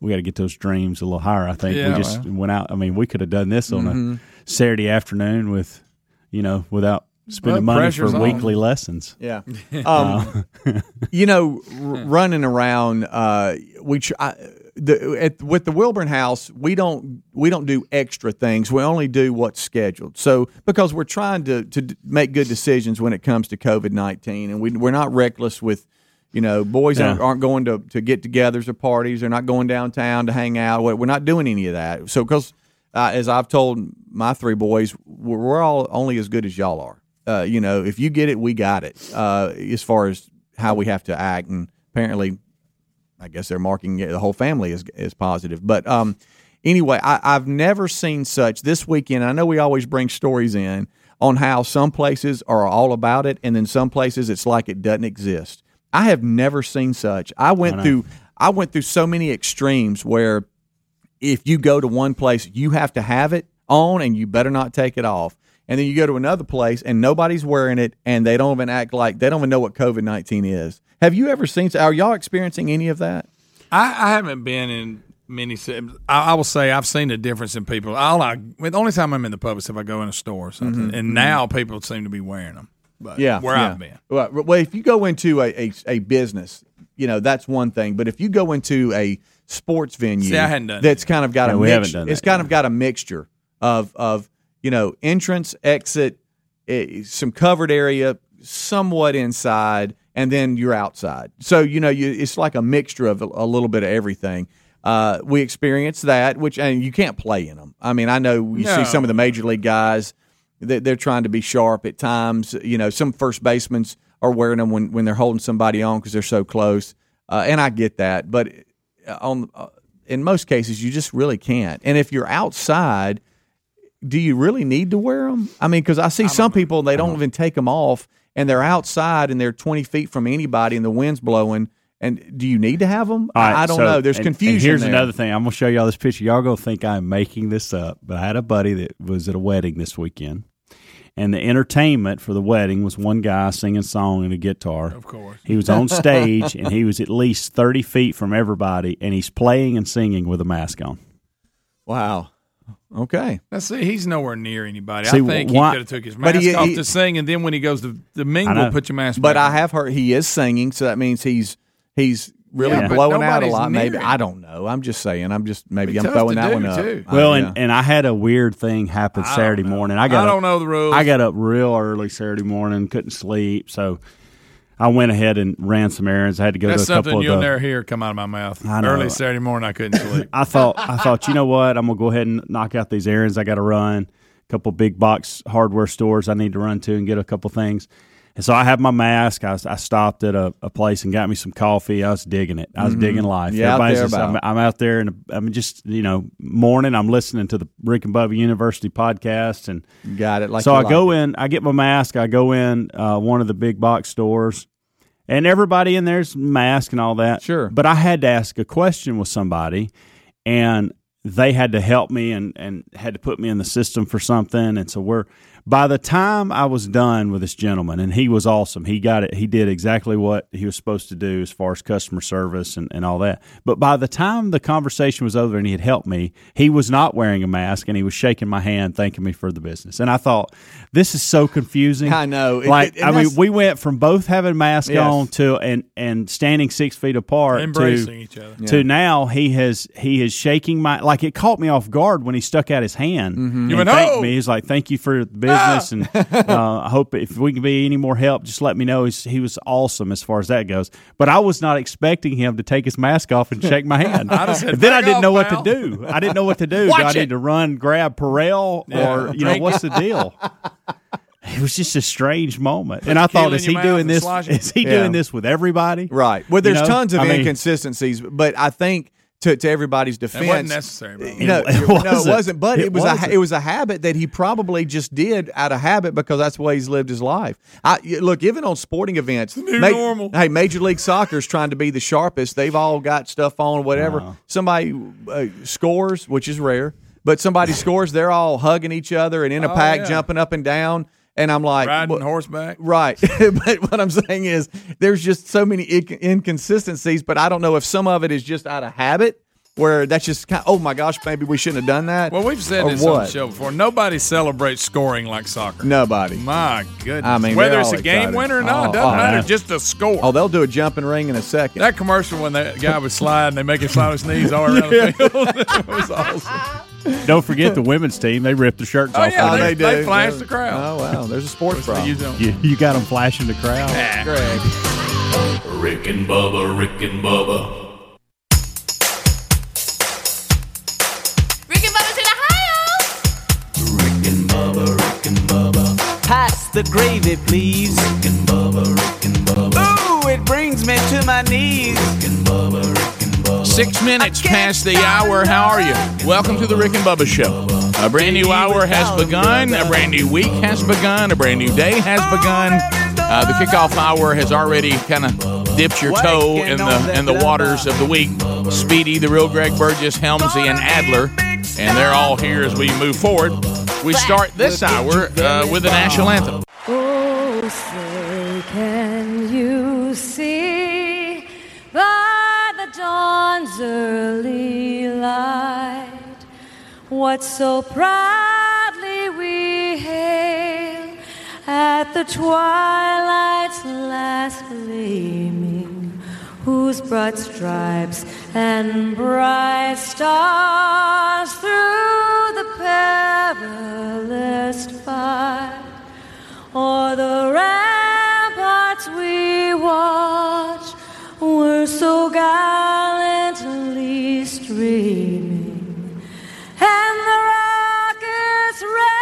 we gotta get those dreams a little higher." I think Yeah, we just well. went out. I mean, we could have done this on Mm-hmm. a Saturday afternoon with, you know, without spending Well, money for on. weekly lessons. Yeah. <laughs> Um, <laughs> you know, r- running around, uh, we tr- I, the, at, with the Wilburn House, we don't we don't do extra things. We only do what's scheduled. So because we're trying to to make good decisions when it comes to COVID nineteen, and we we're not reckless with. You know, boys Yeah. aren't, aren't going to, to get togethers or parties. They're not going downtown to hang out. We're we're not doing any of that. So, because uh, as I've told my three boys, we're, we're all only as good as y'all are. Uh, you know, if you get it, we got it. Uh, as far as how we have to act, and apparently, I guess they're marking the whole family as as positive. But um, anyway, I, I've never seen such this weekend. I know we always bring stories in on how some places are all about it, and then some places it's like it doesn't exist. I have never seen such. I went through I went through so many extremes where if you go to one place, you have to have it on and you better not take it off. And then you go to another place and nobody's wearing it and they don't even act like they don't even know what COVID 19 is. Have you ever seen, are y'all experiencing any of that? I, I haven't been in many. ci- I, I will say I've seen a difference in people. All I, well, the only time I'm in the pub is if I go in a store or something, and now people seem to be wearing them. But Mm-hmm. Yeah. where yeah. I've been, Well, well, if you go into a, a, a business, you know, that's one thing. But if you go into a sports venue See, I hadn't done that's that. kind of got Yeah, a we haven't mixture, done it's that kind yet. of got a mixture of, of you know, entrance, exit, eh, some covered area, somewhat inside, and then you're outside. So you know, you, it's like a mixture of a, a little bit of everything. Uh, we experienced that, which and you can't play in them. I mean, I know you see some of the major league guys that they're trying to be sharp at times. You know, some first basemen are wearing them when, when they're holding somebody on because they're so close, uh, and I get that. But uh, on uh, in most cases, you just really can't. And if you're outside, do you really need to wear them? I mean, because I see some people they don't even take them off, and they're outside and they're 20 feet from anybody, and the wind's blowing. And do you need to have them? All right, I don't so- know. There's and- and confusion. here's there. another thing. I'm gonna show y'all this picture. Y'all gonna think I'm making this up, but I had a buddy that was at a wedding this weekend, and the entertainment for the wedding was one guy singing a song and a guitar. Of course. He was on stage and he was at least 30 feet from everybody, and he's playing and singing with a mask on. Wow. Okay. Now, see, he's nowhere near anybody. See, I think why- he could have took his But mask he- off he- to sing, and then when he goes to the mingle, know. put your mask. On. But back I have heard he is singing, so that means he's he's really Yeah, blowing out a lot. Maybe him. I don't know. I'm just saying. I'm just maybe I'm throwing that one up. too. I- Well, and, and I had a weird thing happen Saturday know. morning. I got I don't know the rules. I got up real early Saturday morning, couldn't sleep, so I went ahead and ran some errands. I had to go That's to a couple something of you'll the, never hear come out of my mouth. I know. Early Saturday morning, I couldn't sleep. <laughs> I thought I thought you know what I'm gonna go ahead and knock out these errands I got to run. A couple big box hardware stores I need to run to and get a couple things. And so I have my mask. I, I stopped at a, a place and got me some coffee. I was digging it. I was digging life. Mm-hmm. Yeah, out Everybody's there just, I'm. I'm out there and I'm just you know morning. I'm listening to the Rick and Bubba University podcast and got it. Like so I like go it. in, I get my mask, I go in uh, one of the big box stores, and everybody in there's mask and all that. Sure. But I had to ask a question with somebody, and they had to help me and, and had to put me in the system for something. And so we're by the time I was done with this gentleman, and he was awesome. He got it. He did exactly what he was supposed to do as far as customer service and, and all that. But by the time the conversation was over and he had helped me, he was not wearing a mask and he was shaking my hand, thanking me for the business. And I thought, this is so confusing. I know. Like, it- and I mean, we went from both having masks Yes. on to and and standing six feet apart Embracing to, each other. to now he has he is shaking my like it caught me off guard when he stuck out his hand Mm-hmm. and You went, thanked "Oh!" me. He's like, "Thank you for the business, and <laughs> uh, I hope if we can be any more help, just let me know." He's, he was awesome as far as that goes, but I was not expecting him to take his mask off and shake my hand. <laughs> I said, then I didn't off, know what to do. I didn't know what to do. do I Watch need to run grab Purell or you know what's the deal? <laughs> It was just a strange moment, and I thought, is he doing this? it. Is he Yeah. doing this with everybody? Right. Well, You there's know? tons of I mean- inconsistencies, but I think to, to everybody's defense. It wasn't necessary. By the. No, It it, no, it wasn't. wasn't. But it, It was a wasn't. it was a habit that he probably just did out of habit because that's the way he's lived his life. I y- look even on sporting events. new ma- normal. Hey, Major League Soccer's trying to be the sharpest. They've all got stuff on, whatever. Somebody uh, scores, which is rare, but somebody <laughs> scores. They're all hugging each other and in a Oh, pack, yeah. jumping up and down. And I'm like, Riding "What- horseback. Right. <laughs> but what I'm saying is there's just so many inc- inconsistencies, but I don't know if some of it is just out of habit where that's just kind Of, oh my gosh, maybe we shouldn't have done that. Well, we've said or this on the show before. Nobody celebrates scoring like soccer. Nobody. My goodness. I mean, whether it's all a game winner or not, Oh, doesn't oh, matter. yeah. Just a score. Oh, they'll do a jumping ring in a second. that commercial when that guy was sliding, and they make him slide his knees all <laughs> around the field. <laughs> it was awesome. Don't forget the women's team; they ripped the shirts Oh off. yeah, on they, there. they, flashed the crowd. Oh wow, there's a sports problem. You. You, you got them flashing the crowd. Greg. Rick and Bubba, Rick and Bubba, Rick and Bubba's in Ohio. Rick and Bubba, Rick and Bubba, Pass the gravy, please. Rick and Bubba, Rick and Bubba, Ooh, it brings me to my knees. Rick and Bubba, Rick and Bubba. Six minutes past the hour. How are you? Welcome to the Rick and Bubba Show. A brand new hour has begun. A brand new week has begun. A brand new day has begun. Uh, the kickoff hour has already kind of dipped your toe in the in the waters of the week. Speedy, the real Greg Burgess, Helmsy, and Adler, and they're all here as we move forward. We start this hour uh, with the national anthem. Oh, say, can you see by the dawn's early light. What so proudly we hail at the twilight's last gleaming, whose broad stripes and bright stars through the perilous fight o'er the Star were so gallantly streaming, and the rockets.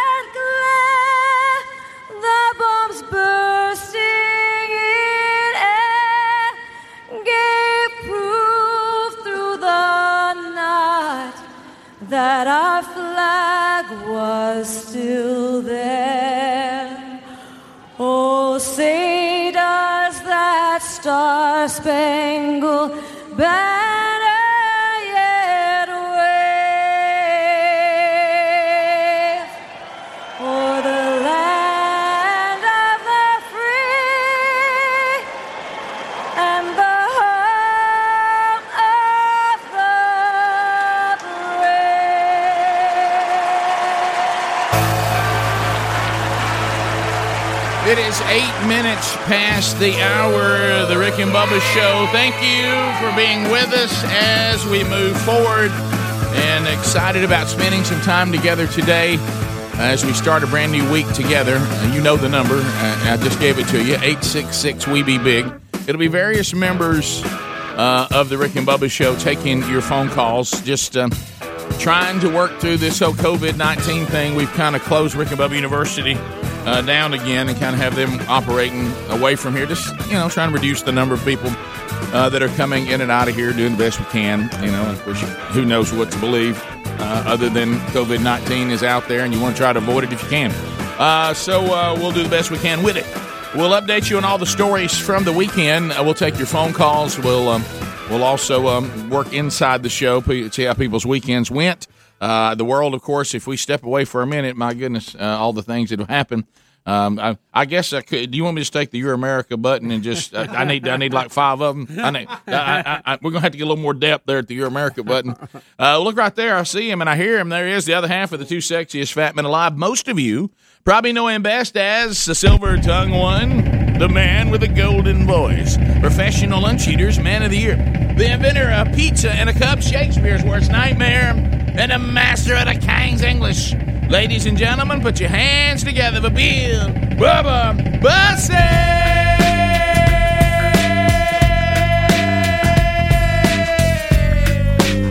Spangled Banner It is eight minutes past the hour. The Rick and Bubba Show. Thank you for being with us as we move forward and excited about spending some time together today as we start a brand new week together. You know the number. I I just gave it to you 866 We Be Big. It'll be various members uh, of the Rick and Bubba Show taking your phone calls. Just. Um, trying to work through this whole COVID 19 thing. We've kind of closed Rick and Bubba University uh, down again and kind of have them operating away from here. Just, you know, trying to reduce the number of people uh, that are coming in and out of here, doing the best we can. You know, of course, who knows what to believe uh, other than COVID 19 is out there and you want to try to avoid it if you can. Uh, so uh, we'll do the best we can with it. We'll update you on all the stories from the weekend. Uh, we'll take your phone calls. We'll um, we'll also um, work inside the show, see how people's weekends went. Uh, the world, of course, if we step away for a minute, my goodness, uh, all the things that have happened. Um, I, I guess I could. Do you want me to just take the Your America button and just? I, I need. I need like five of them. I need. I, we're gonna have to get a little more depth there at the Your America button. Uh, look right there. I see him and I hear him. There he is, the other half of the two sexiest fat men alive. Most of you probably know him best as the silver tongue one, the man with a golden voice, professional lunch eaters, man of the year, the inventor of pizza and a cup, Shakespeare's worst nightmare, and a master of the King's English. Ladies and gentlemen, put your hands together for Bill Bubba Bussey.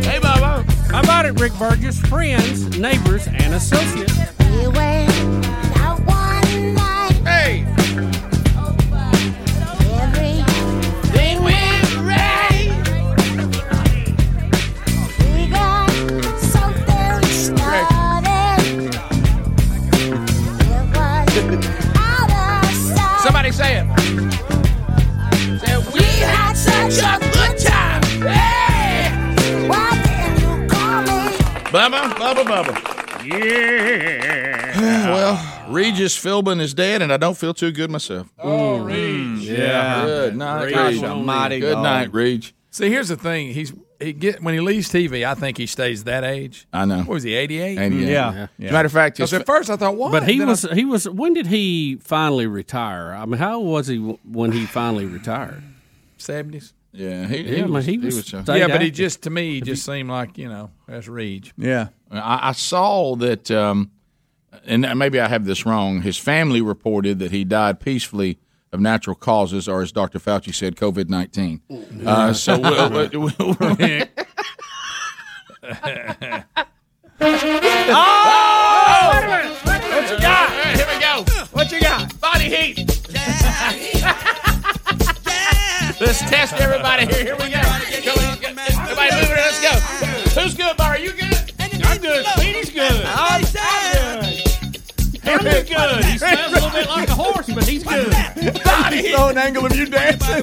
Hey, Bubba. How about it, Rick Burgess? Friends, neighbors, and associates. Sight. Somebody say it. Say. We had such a good time. Hey. Why didn't you call me? Bubba, Bubba, Bubba. Yeah. <sighs> well, Regis Philbin is dead, and I don't feel too good myself. Oh, Reach. Mm. Yeah. Good night, Reg. Reg. Good night, Reg. See, here's the thing. He's he get when he leaves TV. I think he stays that age. I know. What was he? 88. 88. Yeah. As a matter of fact, Because at first I thought, what? But he Then I- was he was when did he finally retire? I mean, how was he when he finally retired? 70s. yeah, he, Yeah, I mean, he was- uh, Stayed yeah, but he just to me he just seemed like you know that's Reege. Yeah. I, I saw that, um, and maybe I have this wrong. His family reported that he died peacefully of natural causes, or as Dr. Fauci said, COVID nineteen. Uh, so, we'll, we'll, we'll- oh, wait a minute! What you got? Here we go. What you got? Body heat. Let's test everybody here. Here we go. Everybody moving. Let's go. Who's good, Bar? Are you good? Henry's good. He smells a little bit like a horse, but he's good. Body heat. an angle of you dancing.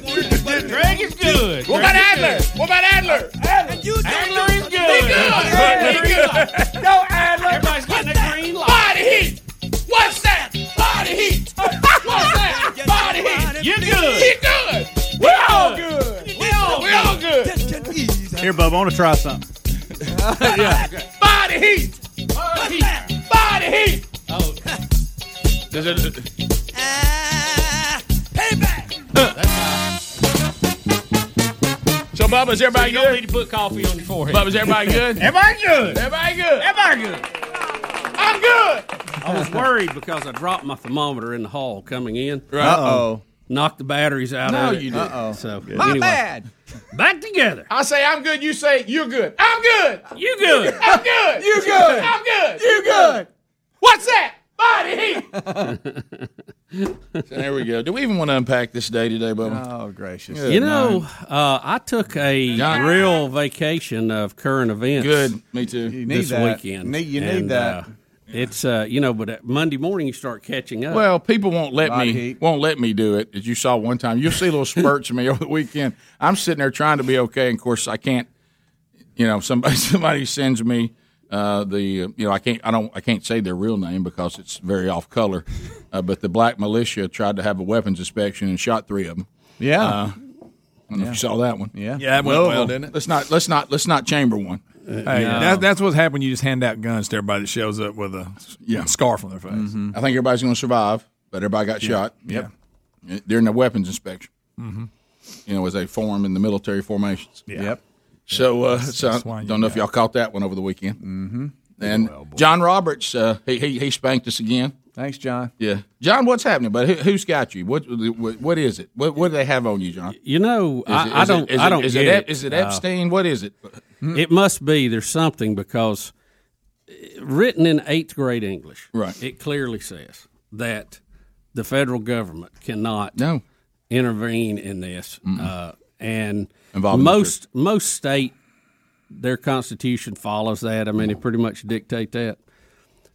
Greg is good. What about Adler? What about Adler? Adler. Adler is good. He good. He good. Go Adler. Everybody's getting a green light. Body heat. What's that? Body heat. <laughs> What's that? Body heat. You're good. He good. We're all good. We're all we're all good. Here, Bub, I want to try something. yeah. <laughs> Body heat. Body heat. Body heat. Oh, Does it- So, Bubba, is everybody you don't need good? to put coffee on your forehead. Bubba, is everybody good? <laughs> Everybody good. Everybody good. Everybody good. I'm good. I was worried because I dropped my thermometer in the hall coming in. Uh oh. Knocked the batteries out No, of it. you didn't. Uh-oh. So My anyway, bad. back together. I say I'm good. You say you're good. I'm good. You good. I'm good. You good. I'm good. You good. What's that? Body heat. <laughs> so there we go. Do we even want to unpack this day today, Bubba? Oh gracious. Good You know, uh, I took a Yeah. real vacation of current events. Good. Me too. You need this that. weekend. Need, you need And, that. uh, It's uh, you know, but uh, Monday morning you start catching up. Well, people won't let Body me heat. won't let me do it. As you saw one time, you'll see little spurts of me <laughs> over the weekend. I'm sitting there trying to be okay, and of course I can't. You know, somebody <laughs> somebody sends me uh, the uh, you know I can't I don't I can't say their real name because it's very off color, uh, but the black militia tried to have a weapons inspection and shot three of them. Yeah. Uh, I don't know if you saw that one. yeah. Yeah, it went well, didn't it? Let's not let's not let's not chamber one. Hey, that, that's what's happened. You just hand out guns to everybody that shows up with a Yeah. scarf on their face. I think everybody's going to survive, but everybody got shot. Yep. during the weapons inspection. Mm-hmm. You know, as they form in the military formations. Yep. So, uh, so that's why you don't know if y'all caught that one over the weekend. Mm-hmm. And John Roberts, uh, he, he he spanked us again. Thanks, John. Yeah, John, what's happening? But who, who's got you? What, what what is it? What what do they have on you, John? you know, Is I, it- I is it- don't, is I don't is get it, Ep- it. Is it Epstein? What is it? It must be. There's something because uh, written in eighth grade English, Right. It clearly says that the federal government cannot No. intervene in this, uh, and Involving the most most state their constitution follows that. I mean, they pretty much dictate that.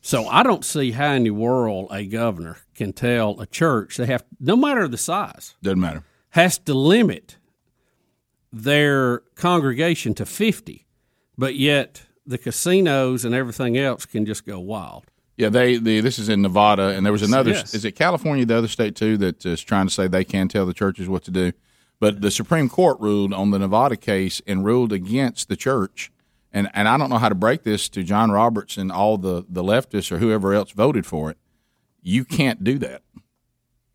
So I don't see how in the world a governor can tell a church they have, no matter the size, Doesn't matter. has to limit their congregation to 50, but yet the casinos and everything else can just go wild. Yeah, they the this is in Nevada, and there was another. Yes. Is it California, the other state too, that is trying to say they can tell the churches what to do? But the Supreme Court ruled on the Nevada case and ruled against the church. And and I don't know how to break this to John Roberts and all the the leftists or whoever else voted for it. You can't do that.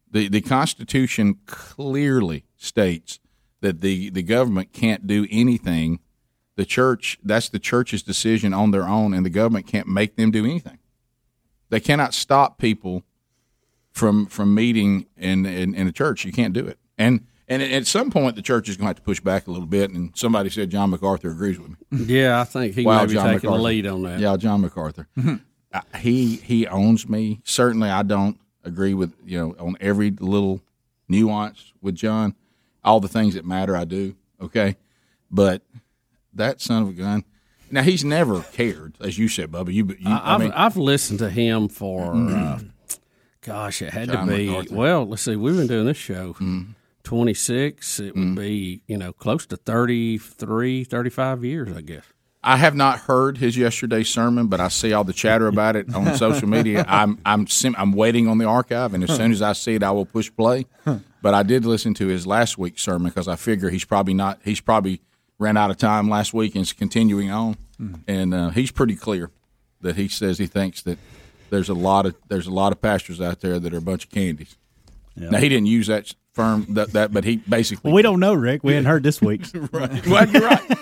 the The Constitution clearly states that the the government can't do anything. The church that's the church's decision on their own, and the government can't make them do anything. They cannot stop people from from meeting in, in in a church. You can't do it. And and at some point, the church is going to have to push back a little bit. And somebody said John MacArthur agrees with me. Yeah, I think he Wow, may be John taking the lead on that. Yeah, John MacArthur. Uh, he he owns me. Certainly, I don't agree with you know on every little nuance with John. All the things that matter, I do. Okay, but that son of a gun. Now he's never cared, as you said, Bubba. You, you I, I've, mean, I've listened to him for, uh, gosh, it had John to be. MacArthur. Well, let's see, we've been doing this show 26. It would be, you know, close to 33, 35 years, I guess. I have not heard his yesterday's sermon, but I see all the chatter about it on social media. <laughs> I'm I'm sim- I'm waiting on the archive, and as soon as I see it, I will push play. But I did listen to his last week's sermon because I figure he's probably not he's probably ran out of time last week and is continuing on, and uh, he's pretty clear that he says he thinks that there's a lot of there's a lot of pastors out there that are a bunch of candies. Now he didn't use that firm that, that but he basically Well, we don't know, Rick. We hadn't heard this week. <laughs> right. Well, you're right.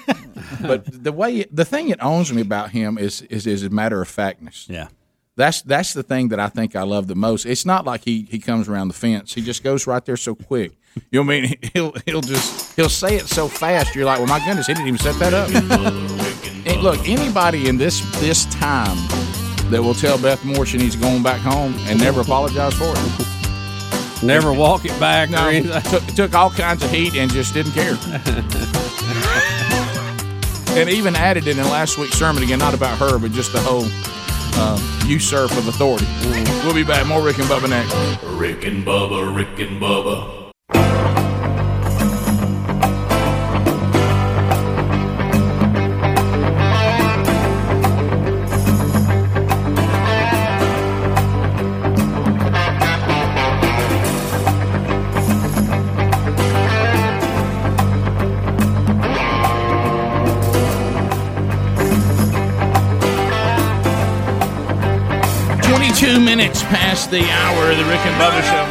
but the way the thing that owns me about him is is is a matter of factness. Yeah. That's that's the thing that I think I love the most. It's not like he, he comes around the fence. He just goes right there so quick. You know what I mean? <laughs> He'll he'll just he'll say it so fast. You're like, well, my goodness, he didn't even set that up. And look, anybody in this this time that will tell Beth Moore she needs going back home and never apologize for it. Never walk it back No, or anything. took, took all kinds of heat and just didn't care. <laughs> and even added it in last week's sermon again, not about her, but just the whole uh, usurp of authority. We'll be back. More Rick and Bubba next. Rick and Bubba, Rick and Bubba. Past the hour of the Rick and Bubba show.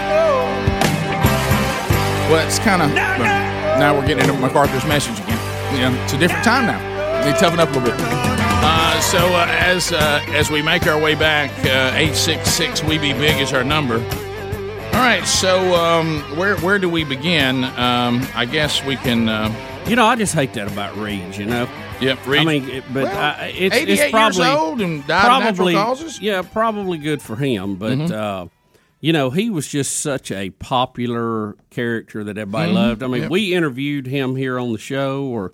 Well, it's kind of now we're getting into MacArthur's message again. Yeah, it's a different time now. They toughen up a little bit. Uh, so uh, as uh, as we make our way back, uh, eight six six we be big is our number. All right, so um, where where do we begin? Um, I guess we can. You know, I just hate that about Reege, you know? Yep, Reege. I mean, it, but Well, uh, it's, 88 it's years probably old and died of natural probably causes? yeah, probably good for him. But Mhm. uh, you know, he was just such a popular character that everybody Mhm. loved. I mean, Yep. we interviewed him here on the show, or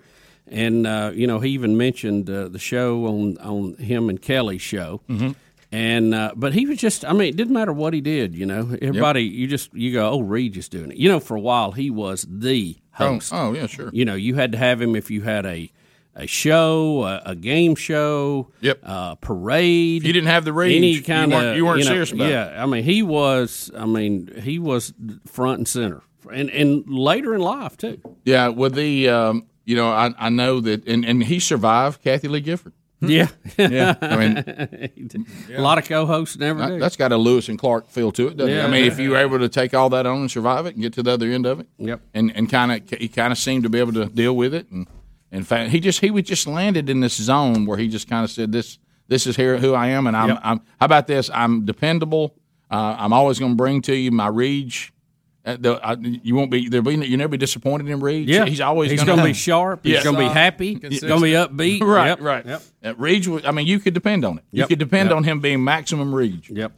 and uh, you know, he even mentioned uh, the show on on him and Kelly's show. Mhm. And uh, but he was just I mean it didn't matter what he did, you know. Everybody you just you go, Oh, Reege is doing it. You know, for a while he was the Oh, host. oh, yeah, sure. You know, you had to have him if you had a a show, a, a game show, Yep. uh, parade. If you didn't have the Reege, any you kind weren't- of you weren't serious about it. yeah, I mean, he was. I mean, he was front and center, and and later in life too. Yeah, with the um, you know, I, I know that, and, and he survived Kathie Lee Gifford. Yeah, Yeah, I <laughs> mean, a lot of co-hosts never that, do. that's got a Lewis and Clark feel to it, doesn't it? Yeah. I mean, if you were able to take all that on and survive it and get to the other end of it, Yep. and and kind of he kind of seemed to be able to deal with it, and in fact, he just he was just landed in this zone where he just kind of said this this is here who I am, and I'm, Yep. I'm how about this? I'm dependable. Uh, I'm always going to bring to you my reach. Uh, the, I, you won't be there. Be you never be disappointed in Reege. yeah, he's always he's gonna, be sharp. He's Yeah. going to be happy. He's going to be upbeat. <laughs> Right, Yep. right. Yep. Uh, Reege, was, I mean, you could depend on it. You could depend Yep. on him being maximum Reege. Yep.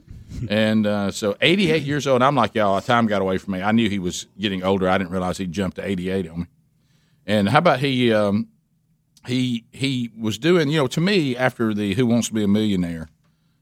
And uh, so, 88 years old. I'm like, y'all, time got away from me. I knew he was getting older. I didn't realize he jumped to 88 on me. And how about he? Um, he he was doing. You know, to me, after the Who Wants to Be a Millionaire,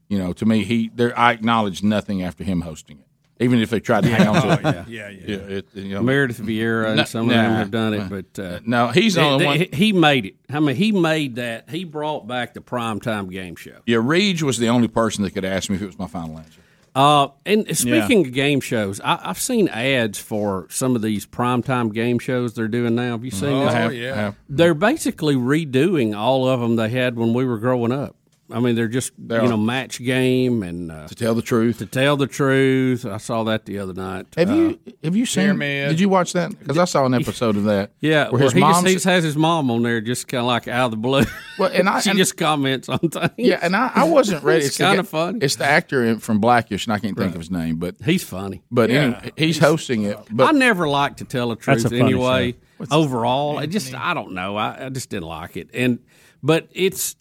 you know, to me, he there. I acknowledge nothing after him hosting it, even if they tried to hang on to it. Yeah, yeah, yeah. it, you know, Meredith Vieira and No, some of them nah. have done it, but uh, no, he's the only they- one. He, he made it. I mean, he made that. He brought back the primetime game show. yeah, Reege was the only person that could ask me if it was my final answer. Uh, and speaking of game shows, I, I've seen ads for some of these primetime game shows they're doing now. Have you seen Oh, this? have- yeah. Have. They're basically redoing all of them they had when we were growing up. I mean, they're just They you know match game and uh, To tell the truth, to tell the truth. I saw that the other night. Have Uh, you have you seen? Pyramid. Did you watch that? Because I saw an episode of that. <laughs> Yeah, where where his he, mom. just, he has his mom on there, just kind of like out of the blue. <laughs> Well, and I- she and- just comments on things. yeah, and I, I wasn't <laughs> ready. It's kinda guy- funny. It's the actor in- from Blackish, and I can't think of his name, but he's funny. but Yeah. anyway, he's hosting it. But I never like to tell the That's truth a funny anyway. Overall, I just I don't know. I, I just didn't like it. And but it's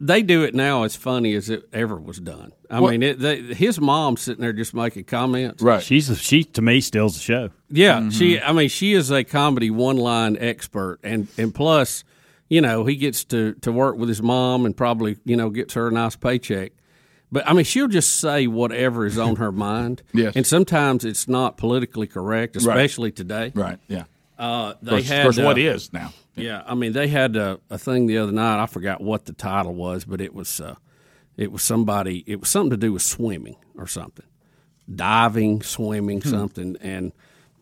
they do it now as funny as it ever was done. I Well- mean, it, they, his mom's sitting there just making comments. right, She's a, she to me steals the show. Yeah, she. I mean, she is a comedy one line expert, and and plus, you know, he gets to to work with his mom and probably you know gets her a nice paycheck. But I mean, she'll just say whatever is on her mind. <laughs> Yes. and sometimes it's not politically correct, especially today. right, yeah. Uh, Of they course, of course uh, is now? Yeah, I mean, they had a, a thing the other night. I forgot what the title was, but it was uh, it was somebody. It was something to do with swimming or something, diving, swimming, Hmm. something. And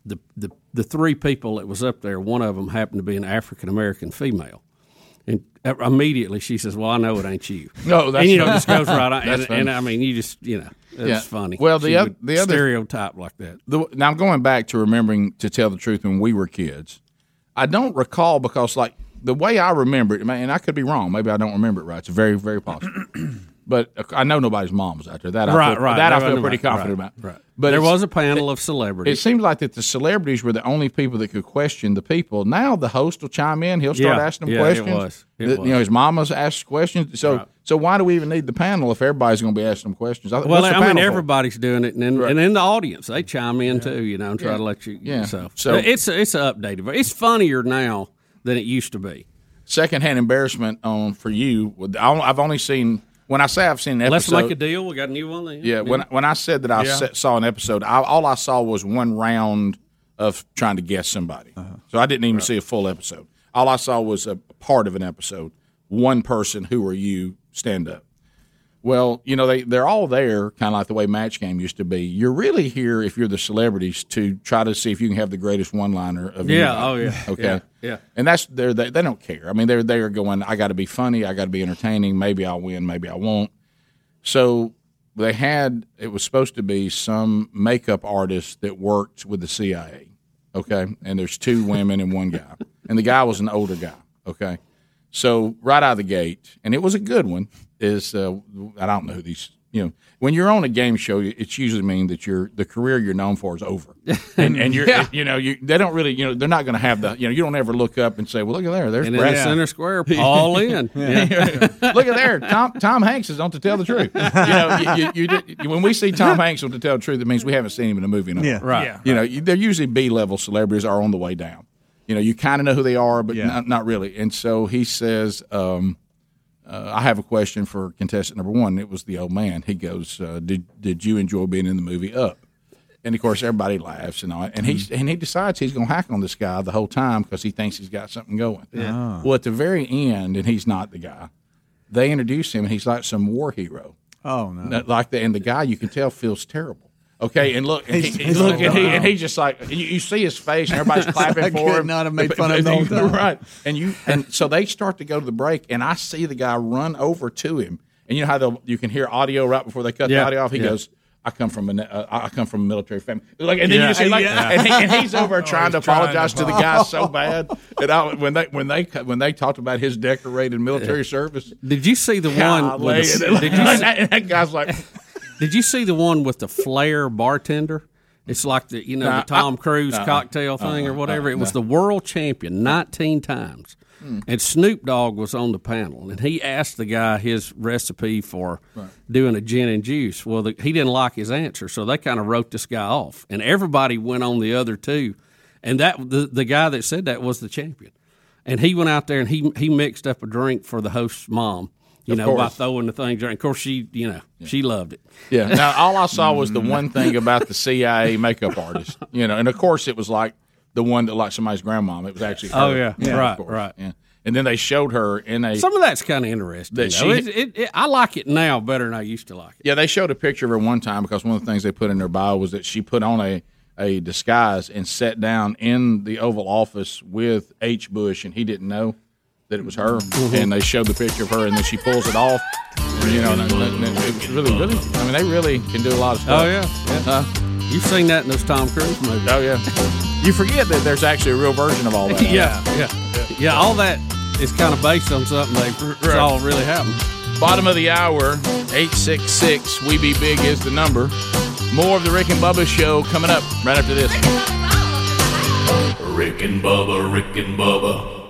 the, the the three people that was up there, one of them happened to be an African American female. And uh, immediately she says, "Well, I know it ain't you." No, that's and you know, funny. just goes right on. <laughs> And, and I mean, you just you know, it's Yeah. funny. Well, the She oth- would the other- stereotype like that. The, now I'm going back to remembering to tell the truth when we were kids. I don't recall because like the way I remember it, and I could be wrong. Maybe I don't remember it right. It's very very possible. <clears throat> but uh, I know nobody's mom was out there. That I Right, feel, right. That I feel wasn't- pretty right, confident right, about. right. But there was a panel of celebrities. It seemed like that the celebrities were the only people that could question the people. Now the host will chime in. He'll start Yeah, asking them yeah, it questions. was. It The- was. You know, his mama's asked questions. So, Right. so why do we even need the panel if everybody's going to be asking them questions? I- Well, I mean, panel for? everybody's doing it, and then, and in the audience they chime in too, you know, and try Yeah. to let you. Yeah. So, So- it's it's updated, but it's funnier now than it used to be. secondhand embarrassment on for you. I've only seen when I say I've seen an Let's make a deal. We got a new one. Then. Yeah, when when I said that I Yeah. sa- saw an episode, I, all I saw was one round of trying to guess somebody. Uh-huh. So I didn't even see a full episode. All I saw was a part of an episode. One person, who are you? Stand up. Well, you know they they're all there, kind of like the way Match Game used to be. You're really here if you're the celebrities to try to see if you can have the greatest one liner of Yeah, oh, yeah, okay, yeah, yeah. And that's they're they, they don't care. I mean they're they are going. I got to be funny. I got to be entertaining. Maybe I'll win. Maybe I won't. So they had it was supposed to be some makeup artist that worked with the CIA. Okay, and there's two women and one guy, and the guy was an older guy. Okay, so right out of the gate, and it was a good one. Is uh, I don't know who these. You know, when you're on a game show, it's usually mean that your the career you're known for is over, <laughs> and, and you're you know you they don't really you know they're not going to have the you know you don't ever look up and say well look at there there's And Brad the center square, <laughs> Paul in. <laughs> Yeah. Look at there, Tom. Tom Hanks is on to tell the truth. You know, you, you, you, did- when we see Tom Hanks on to tell the truth, it means we haven't seen him in a movie. In a Yeah. Right. Yeah. You know, they're usually B level celebrities are on the way down. You know, you kind of know who they are, but Yeah. not, not really. And so he says, um, uh, I have a question for contestant number one. It was the old man. He goes, uh, "Did did you enjoy being in the movie Up?" And of course, everybody laughs and all. And he and he decides he's going to hack on this guy the whole time because he thinks he's got something going. Yeah. Well, at the very end, and he's not the guy. They introduce him, and he's like some war hero. Oh no! That- like the and the guy you can tell feels terrible. Okay, and look, and He's- he- he's look, like, and, he, and he's just like you, you see his face, and everybody's <laughs> clapping I for could him. not have made fun of him <laughs> the <laughs> right? And you and so they start to go to the break, and I see the guy run over to him, and you know how they'll- you can hear audio right before they cut Yeah, the audio off. He yeah. goes. I come from a uh, I come from a military family. Like, and then Yeah, you just see like, yeah. and, he, and he's over Oh, trying to he's trying to apologize to the guy so bad. And I, when they when they when they talked about his decorated military service, Did you see the one? Golly. With the, did you see, that, that guy's like, Did you see the one with the Flair bartender? It's like the you know Nah, the Tom I- Cruise uh-uh, cocktail thing or uh-uh, whatever. It was uh-uh. the world champion nineteen times, Hmm. and Snoop Dogg was on the panel, and he asked the guy his recipe for doing a gin and juice. Well, the, he didn't like his answer, so they kind of wrote this guy off, and everybody went on the other two, and that the the guy that said that was the champion, and he went out there and he he mixed up a drink for the host's mom. You Of know, by throwing the things. Of course, she, you know, she loved it. Yeah. <laughs> Now all I saw was the mm. one thing about the CIA makeup artist, you know, and of course it was like the one that like somebody's grandmom. It was actually oh, her. Oh, yeah. of Right, right. Yeah. And then they showed her in a Some of that's kind of interesting. That she- It- it- it- I like it now better than I used to like it. yeah. They showed a picture of her one time because one of the things they put in their bio was that she put on a a disguise and sat down in the Oval Office with H. Bush, and he didn't know that it was her. Mm-hmm. And they showed the picture of her, and then she pulls it off. And, you know, and, and- and it was really, really. I mean, they really can do a lot of stuff. Oh yeah, yeah. Huh? You've seen that in those Tom Cruise movies. Oh yeah. You forget that there's actually a real version of all that. <laughs> yeah, yeah, yeah. All that is kind of based on something they Right. all really happened. Bottom of the hour, 866 We Be Big is the number. More of the Rick and Bubba show coming up right after this. Rick and Bubba, Rick and Bubba.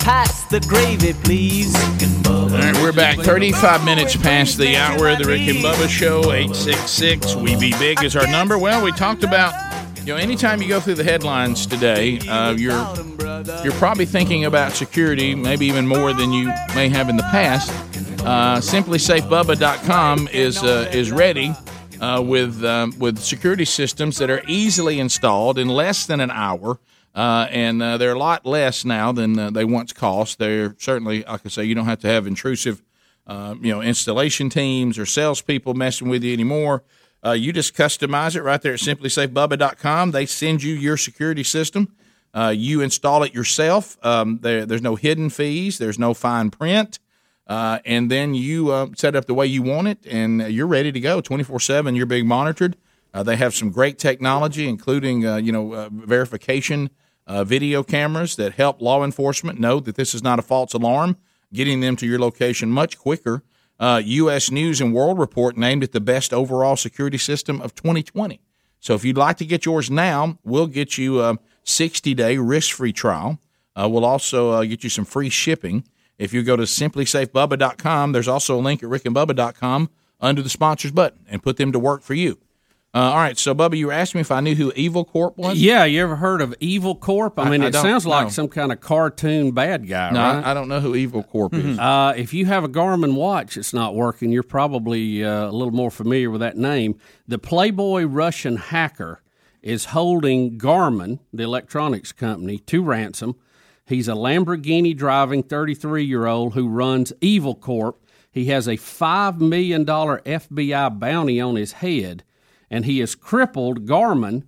Pass the gravy, please. All right, we're back 35 minutes past the hour of the Rick and Bubba show. 866 We Be Big is our number. Well, we talked about, you know, anytime you go through the headlines today, uh, you're you're probably thinking about security, maybe even more than you may have in the past. Uh, SimpliSafeBubba.com is uh, is ready uh, with um, with security systems that are easily installed in less than an hour. Uh, and uh, they're a lot less now than uh, they once cost. They're certainly, like I say, you don't have to have intrusive, uh, you know, installation teams or salespeople messing with you anymore. Uh, you just customize it right there at simplisafebubba.com. They send you your security system. Uh, you install it yourself. Um, there, there's no hidden fees. There's no fine print. Uh, and then you set up the way you want it, and you're ready to go 24 7. You're being monitored. They have some great technology, including you know verification uh, video cameras that help law enforcement know that this is not a false alarm, getting them to your location much quicker. Uh, U.S. News and World Report named it the best overall security system of 2020. So if you'd like to get yours now, we'll get you a 60 day risk free trial. Uh, we'll also uh, get you some free shipping. If you go to simplisafebubba.com, there's also a link at rickandbubba.com under the sponsors button and put them to work for you. Uh, all right, so Bubba, you were asking me if I knew who Evil Corp was. Yeah, you ever heard of Evil Corp? I I- mean, I it sounds like know. some kind of cartoon bad guy, No, right? I, I don't know who Evil Corp is. Uh, if you have a Garmin watch that's not working, you're probably uh, a little more familiar with that name. The Playboy Russian hacker is holding Garmin, the electronics company, to ransom. He's a Lamborghini driving 33 year old who runs Evil Corp. He has a $5 million FBI bounty on his head, and he has crippled Garmin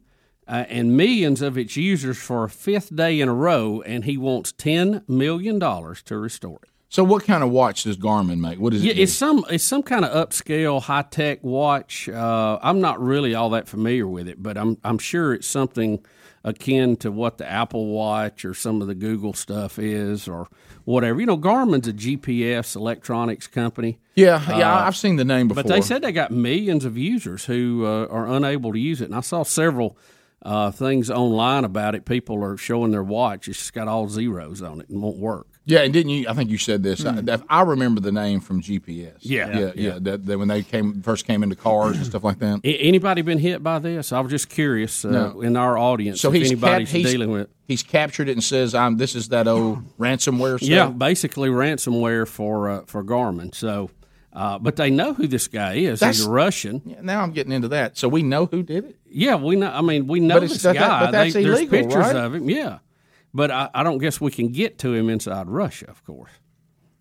uh, and millions of its users for a fifth day in a row, and he wants $10 million to restore it. So, what kind of watch does Garmin make? What is Yeah, it? it's some it's some kind of upscale high tech watch. Uh, I'm not really all that familiar with it, but I'm I'm sure it's something akin to what the Apple Watch or some of the Google stuff is, or whatever. You know, Garmin's a GPS electronics company. yeah, yeah, Uh, I've seen the name before. But they said they got millions of users who uh, are unable to use it, and I saw several uh, things online about it. People are showing their watch; it's just got all zeros on it and won't work. Yeah, and didn't you? I think you said this. I, I remember the name from GPS. Yeah. yeah, yeah. Yeah. That, that when they came first came into cars and stuff like that. A- Anybody been hit by this? I was just curious uh, No. in our audience So if he's anybody's cap- he's, dealing with. He's captured it and says, "I'm this is that old ransomware stuff." Yeah, basically ransomware for uh, for Garmin. So, uh, but they know who this guy is. That's- He's a Russian. Yeah, now I'm getting into that. So we know who did it. Yeah, we know. I mean, we know But it's- this that- guy. but that's They- there's illegal, pictures right? of him. Yeah, but I, I don't guess we can get to him inside Russia. Of course,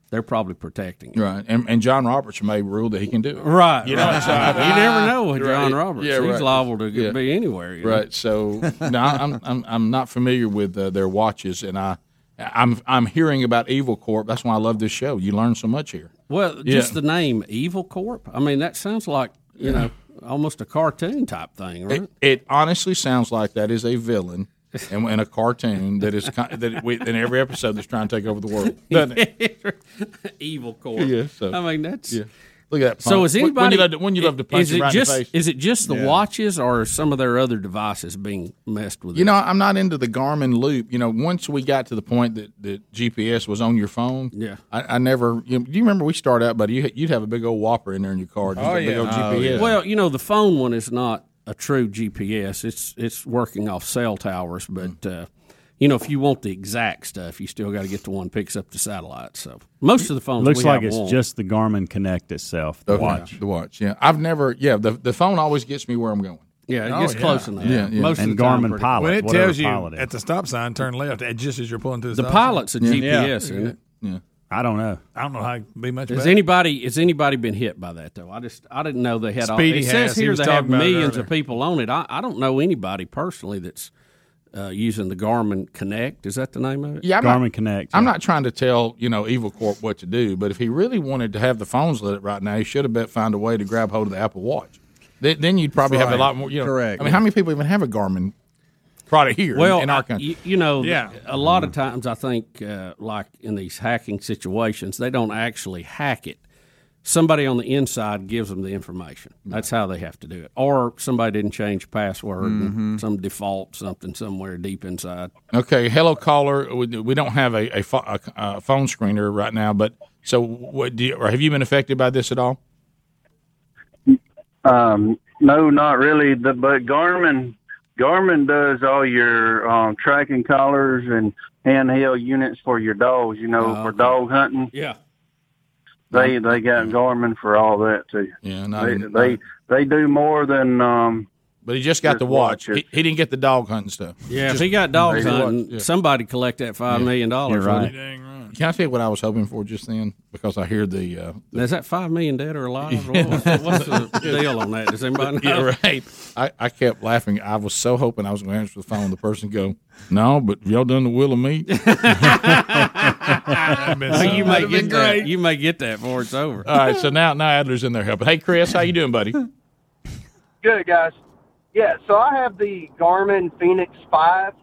they're probably protecting him. Right, and, and John Roberts may rule that he can do it. Right, you know, right. so- you never know with <laughs> John Right. Roberts. Yeah, He's right. liable to Yeah. be anywhere. you know? Right. So no, I'm, I'm I'm not familiar with uh, their watches, and I I'm I'm hearing about Evil Corp. That's why I love this show. You learn so much here. Well, Yeah. just the name Evil Corp. I mean, that sounds like you know almost a cartoon type thing, right? It, it honestly sounds like that is a villain. <laughs> And in a cartoon that is ki- that we, in every episode that's trying to take over the world, <laughs> doesn't it? <laughs> Evil Corp. Yeah, so- I mean, that's Yeah. Look at that. So is anybody? When you love to, when you love to punch is it right just in the face? is it just the Yeah. watches or some of their other devices being messed with? You know, I'm not into the Garmin loop. You know, once we got to the point that, that GPS was on your phone, Yeah. I, I never. You, do you remember we started out, buddy? You, you'd have a big old whopper in there in your car. just Oh, a big old oh, GPS. Well, you know, the phone one is not a true GPS. It's it's working off cell towers, but uh, you know, if you want the exact stuff, you still got to get the one that picks up the satellite. So most of the phones Looks we like have it's won't. just the Garmin Connect itself. The Okay. watch. the watch. Yeah, I've never. Yeah, the the phone always gets me where I'm going. yeah, it Oh, gets yeah. close enough. Yeah, yeah. Most And of the time, Garmin pretty- Pilot. when it whatever tells you Pilot is. at the stop sign, turn left, it just as you're pulling through the, The stop sign. pilot's a GPS, Yeah. isn't it? Yeah. I don't know. I don't know how it can be much Has better. anybody has anybody been hit by that though? I just I didn't know they had all. Speedy It says has. He here was they talking have about it millions earlier. of people on it. I, I don't know anybody personally that's uh, using the Garmin Connect. Is that the name of it? Yeah, I'm Garmin not, Connect. I'm yeah. not trying to tell you know Evil Corp what to do, but if he really wanted to have the phones lit right now, he should have bet found a way to grab hold of the Apple Watch. Then, then you'd probably have a lot more. You know, Correct. I mean, how many people even have a Garmin product here Well, in, in our country? you, you know, Yeah. a lot of times I think, uh, like in these hacking situations, they don't actually hack it. Somebody on the inside gives them the information. That's how they have to do it. Or somebody didn't change password, Mm-hmm. and some default something somewhere deep inside. Okay, hello caller. We, we don't have a, a, pho- a, a phone screener right now, but so what do you, or have you been affected by this at all? Um, no, not really. The, but Garmin, Garmin does all your um, tracking collars and handheld units for your dogs. You know, Oh, for okay. dog hunting. Yeah. They they got Garmin for all that too. Yeah, not, They not- they they do more than um. but he just got just the watch. watch He, he didn't get the dog hunting stuff. Yeah, Just- if he got dogs Maybe hunting, yeah. somebody collect that five million dollars. You're wouldn't right. Can I tell you what I was hoping for just then? Because I hear the. Uh, he? Is that five million dead or alive? <laughs> Or what's, the, what's the deal on that? Does anybody know? yeah, right. I, I kept laughing. I was so hoping I was going to answer the phone. The person go, "No, but y'all done the will of me. <laughs> Oh, you may get that. You may get that before it's over. All right, so now now Adler's in there helping. Hey, Chris, how you doing, buddy? Good guys. Yeah, so I have the Garmin Fenix Five.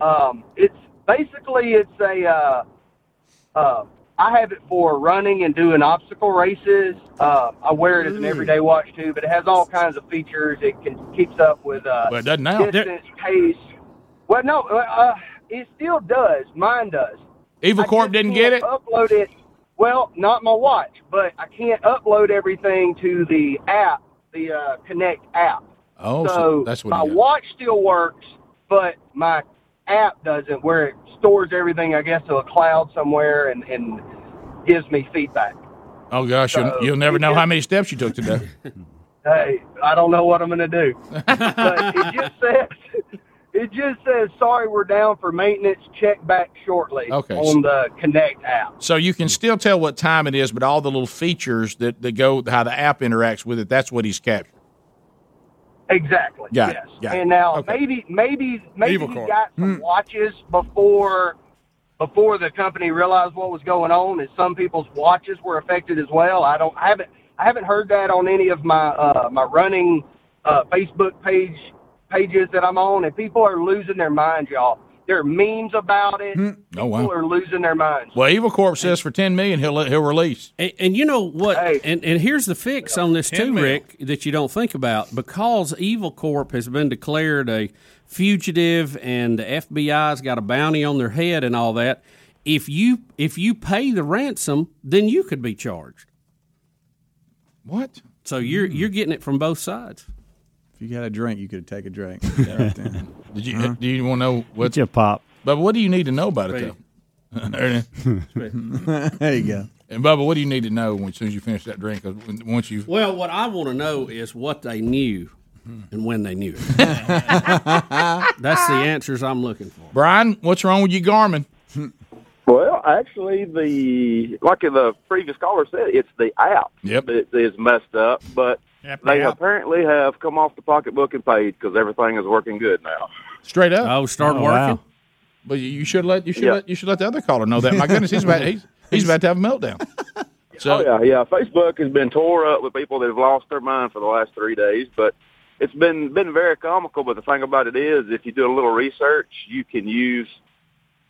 Um, it's basically it's a. Uh, uh, I have it for running and doing obstacle races. Uh, I wear it as an everyday watch too, but it has all kinds of features. It can keeps up with uh, Well, it doesn't now. distance, pace. Well, no, uh, uh, it still does. Mine does. Evil I Corp didn't get it. Upload it. Well, not my watch, but I can't upload everything to the app, the uh, Connect app. Oh, so, so that's what my watch still works, but my app doesn't, where it stores everything, I guess, to a cloud somewhere and, and gives me feedback. Oh gosh, you'll, you'll never know just- how many steps you took today. <laughs> Hey, I don't know what I'm going to do. but it just says, it just says, sorry, we're down for maintenance. Check back shortly Okay. on the Connect app. So you can still tell what time it is, but all the little features that, that go, how the app interacts with it, that's what he's captured. Exactly. Got it, yes. got and now Okay. maybe maybe maybe Evil he Corp. got some watches before before the company realized what was going on, and some people's watches were affected as well. I don't I haven't I haven't heard that on any of my uh, my running uh, Facebook page pages that I'm on, and people are losing their minds, y'all. There are memes about it. Hmm. Oh wow. People are losing their minds. Well, Evil Corp says for ten million he'll he'll release. And, and you know what? And, and here's the fix on this too, Rick, that you don't think about. Because Evil Corp has been declared a fugitive and the FBI's got a bounty on their head and all that, if you if you pay the ransom, then you could be charged. What? So you're hmm. you're getting it from both sides. If you got a drink, you could take a drink. <laughs> Did you? Do you want to know what? your pop. But what do you need to know about it though? <laughs> <laughs> there you go. And Bubba, what do you need to know when, as soon as you finish that drink? 'Cause when- once you Well, what I want to know is what they knew and when they knew it. That's the answers I'm looking for. Brian, what's wrong with you, Garmin? Well, actually, the like the previous caller said, it's the app yep. that is messed up. But they app. apparently have come off the pocketbook and paid because everything is working good now. Straight up. Oh, start oh, working. But you- you should let you should Yeah. let you should let the other caller know that. My goodness, he's about he's, he's about to have a meltdown. So <laughs> oh yeah, yeah. Facebook has been tore up with people that have lost their mind for the last three days, but it's been been very comical. But the thing about it is, if you do a little research, you can use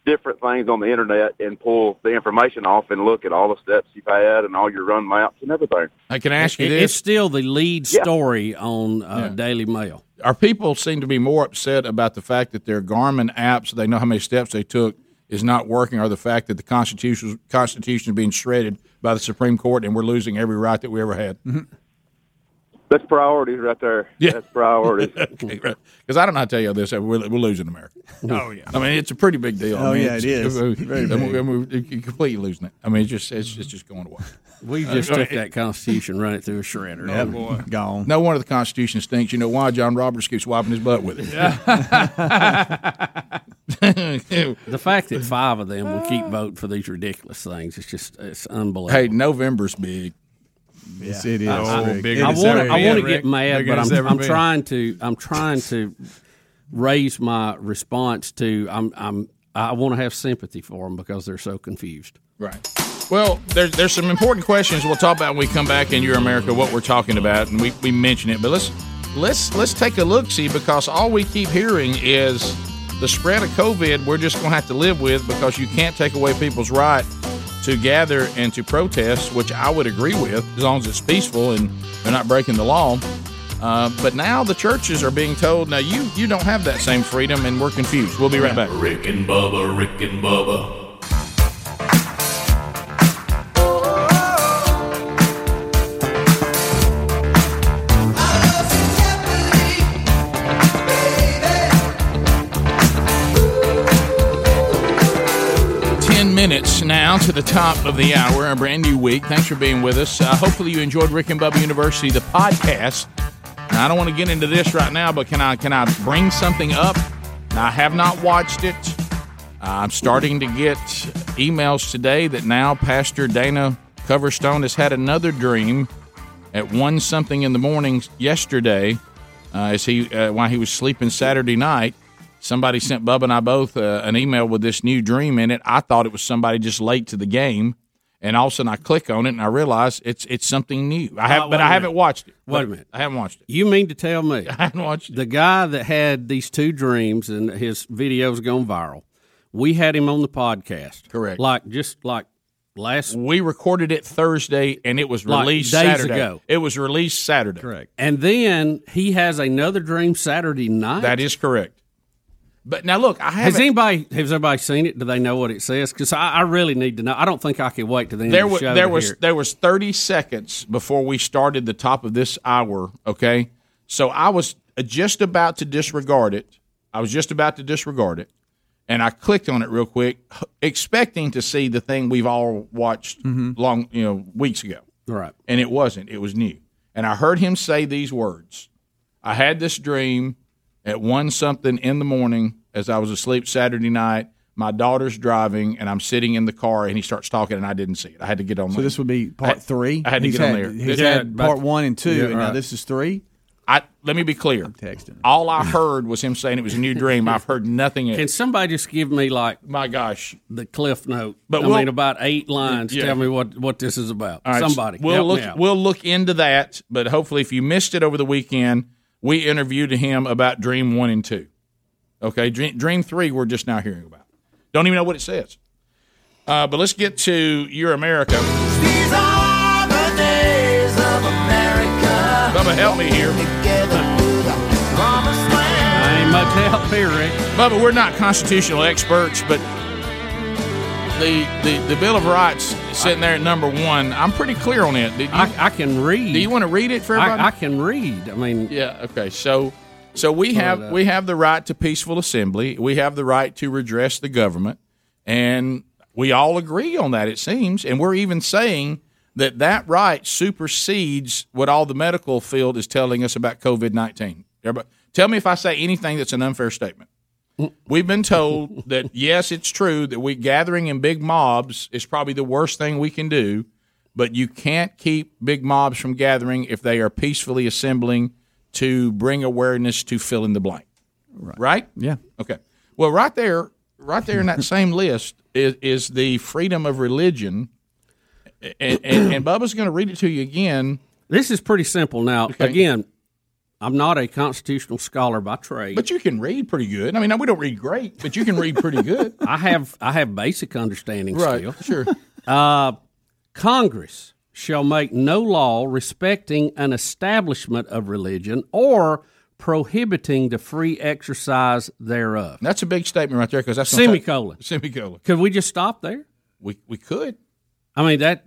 different things on the internet and pull the information off and look at all the steps you've had and all your run maps and everything. I can ask you It- this: It's still the lead Yeah. story on uh, Yeah. Daily Mail. Our people seem to be more upset about the fact that their Garmin apps, they know how many steps they took, is not working, or the fact that the Constitution Constitution is being shredded by the Supreme Court, and we're losing every right that we ever had. That's priorities right there. Yeah. That's priorities. <laughs> okay, right. Because I don't know how to tell you this, we're, we're losing America. <laughs> Oh, yeah. I mean, it's a pretty big deal. I Oh, mean, yeah, it's- it is. I mean, Very I mean, big. I mean, you're completely losing it. I mean, it's just it's, it's just going away. We just took that Constitution, run it through a shredder. Oh, didn't boy. Gone. No wonder the Constitution stinks. You know why? John Roberts keeps wiping his butt with it. <laughs> The fact that five of them will keep voting for these ridiculous things, it's just it's unbelievable. hey, November's big. Yes, it is. I, I, Rick. Bigger I want to. I want to been, get mad, Bigger but I'm, I'm trying to. I'm trying to raise my response to. I'm. I'm. I want to have sympathy for them because they're so confused. Right. Well, there's there's some important questions we'll talk about when we come back in Your America. What we're talking about, and we, we mention it, but let's let's let's take a look see because all we keep hearing is the spread of COVID. We're just going to have to live with because you can't take away people's right to gather and to protest, which I would agree with as long as it's peaceful and they're not breaking the law. Uh, but now the churches are being told, now you you don't have that same freedom, and we're confused. We'll be right back. Rick and Bubba, Rick and Bubba. Now to the top of the hour, a brand new week. Thanks for being with us. Uh, hopefully, you enjoyed Rick and Bubba University, the podcast. Now, I don't want to get into this right now, but can I can I bring something up? Now, I have not watched it. I'm starting to get emails today that now Pastor Dana Coverstone has had another dream at one something in the morning yesterday, uh, as he uh, while he was sleeping Saturday night. Somebody sent Bubba and I both uh, an email with this new dream in it. I thought it was somebody just late to the game, and all of a sudden I click on it and I realize it's it's something new. I have, but I haven't watched it. Wait a minute. I haven't watched it. You mean to tell me <laughs> I haven't watched it. the guy that had these two dreams and his videos gone viral? We had him on the podcast. Correct. Like just like last We recorded it Thursday, and it was Like released days Saturday. ago. It was released Saturday. Correct. And then he has another dream Saturday night. That is correct. But now look, I Has haven't. anybody has everybody seen it? Do they know what it says? Because I, I really need to know. I don't think I can wait to the end there of the was show. there was there was 30 seconds before we started the top of this hour okay so i was just about to disregard it i was just about to disregard it and i clicked on it real quick expecting to see the thing we've all watched mm-hmm. long you know weeks ago right. and it wasn't it was new and i heard him say these words i had this dream at one something in the morning as i was asleep saturday night my daughter's driving and i'm sitting in the car and he starts talking and i didn't see it i had to get on So my- this would be part I- three. I had to He's get on had- there. He's Yeah, had but- part one and two, Yeah, and now this is three. I let me be clear. texting. All I heard was him saying it was a new dream. I've heard nothing else. Can somebody just give me like my gosh the cliff note? But I we'll- mean, about eight lines. Yeah. Tell me what what this is about. All right, somebody, we'll help look. me out. We'll look into that. But hopefully, if you missed it over the weekend, we interviewed him about Dream One and Two. Okay, Dream, Dream Three, we're just now hearing about. Don't even know what it says. Uh, but let's get to Your America. These are the days of America. Bubba, help me here. I ain't much help here, Rick. Bubba, we're not constitutional experts, but the, the, the Bill of Rights is sitting there at number one. I'm pretty clear on it. You, I, I can read. do you want to read it for everybody? I, I can read. I mean, Yeah. Okay. So, so we have we have the right to peaceful assembly. We have the right to redress the government, and we all agree on that. It seems, and we're even saying that that right supersedes what all the medical field is telling us about COVID nineteen. Everybody, tell me if I say anything that's an unfair statement. We've been told that yes, it's true that we gathering in big mobs is probably the worst thing we can do, but you can't keep big mobs from gathering if they are peacefully assembling to bring awareness to fill in the blank. Right? right? Yeah. Okay. Well, right there, right there in that same list is, is the freedom of religion, and, and, and Bubba's going to read it to you again. This is pretty simple. Now, again, I'm not a constitutional scholar by trade, but you can read pretty good. I mean, we don't read great, but you can read pretty good. <laughs> I have I have basic understanding. Right, Still. sure. Uh, Congress shall make no law respecting an establishment of religion or prohibiting the free exercise thereof. That's a big statement right there because that's gonna take- Semicolon. Semicolon. Could we just stop there? We we could. I mean that.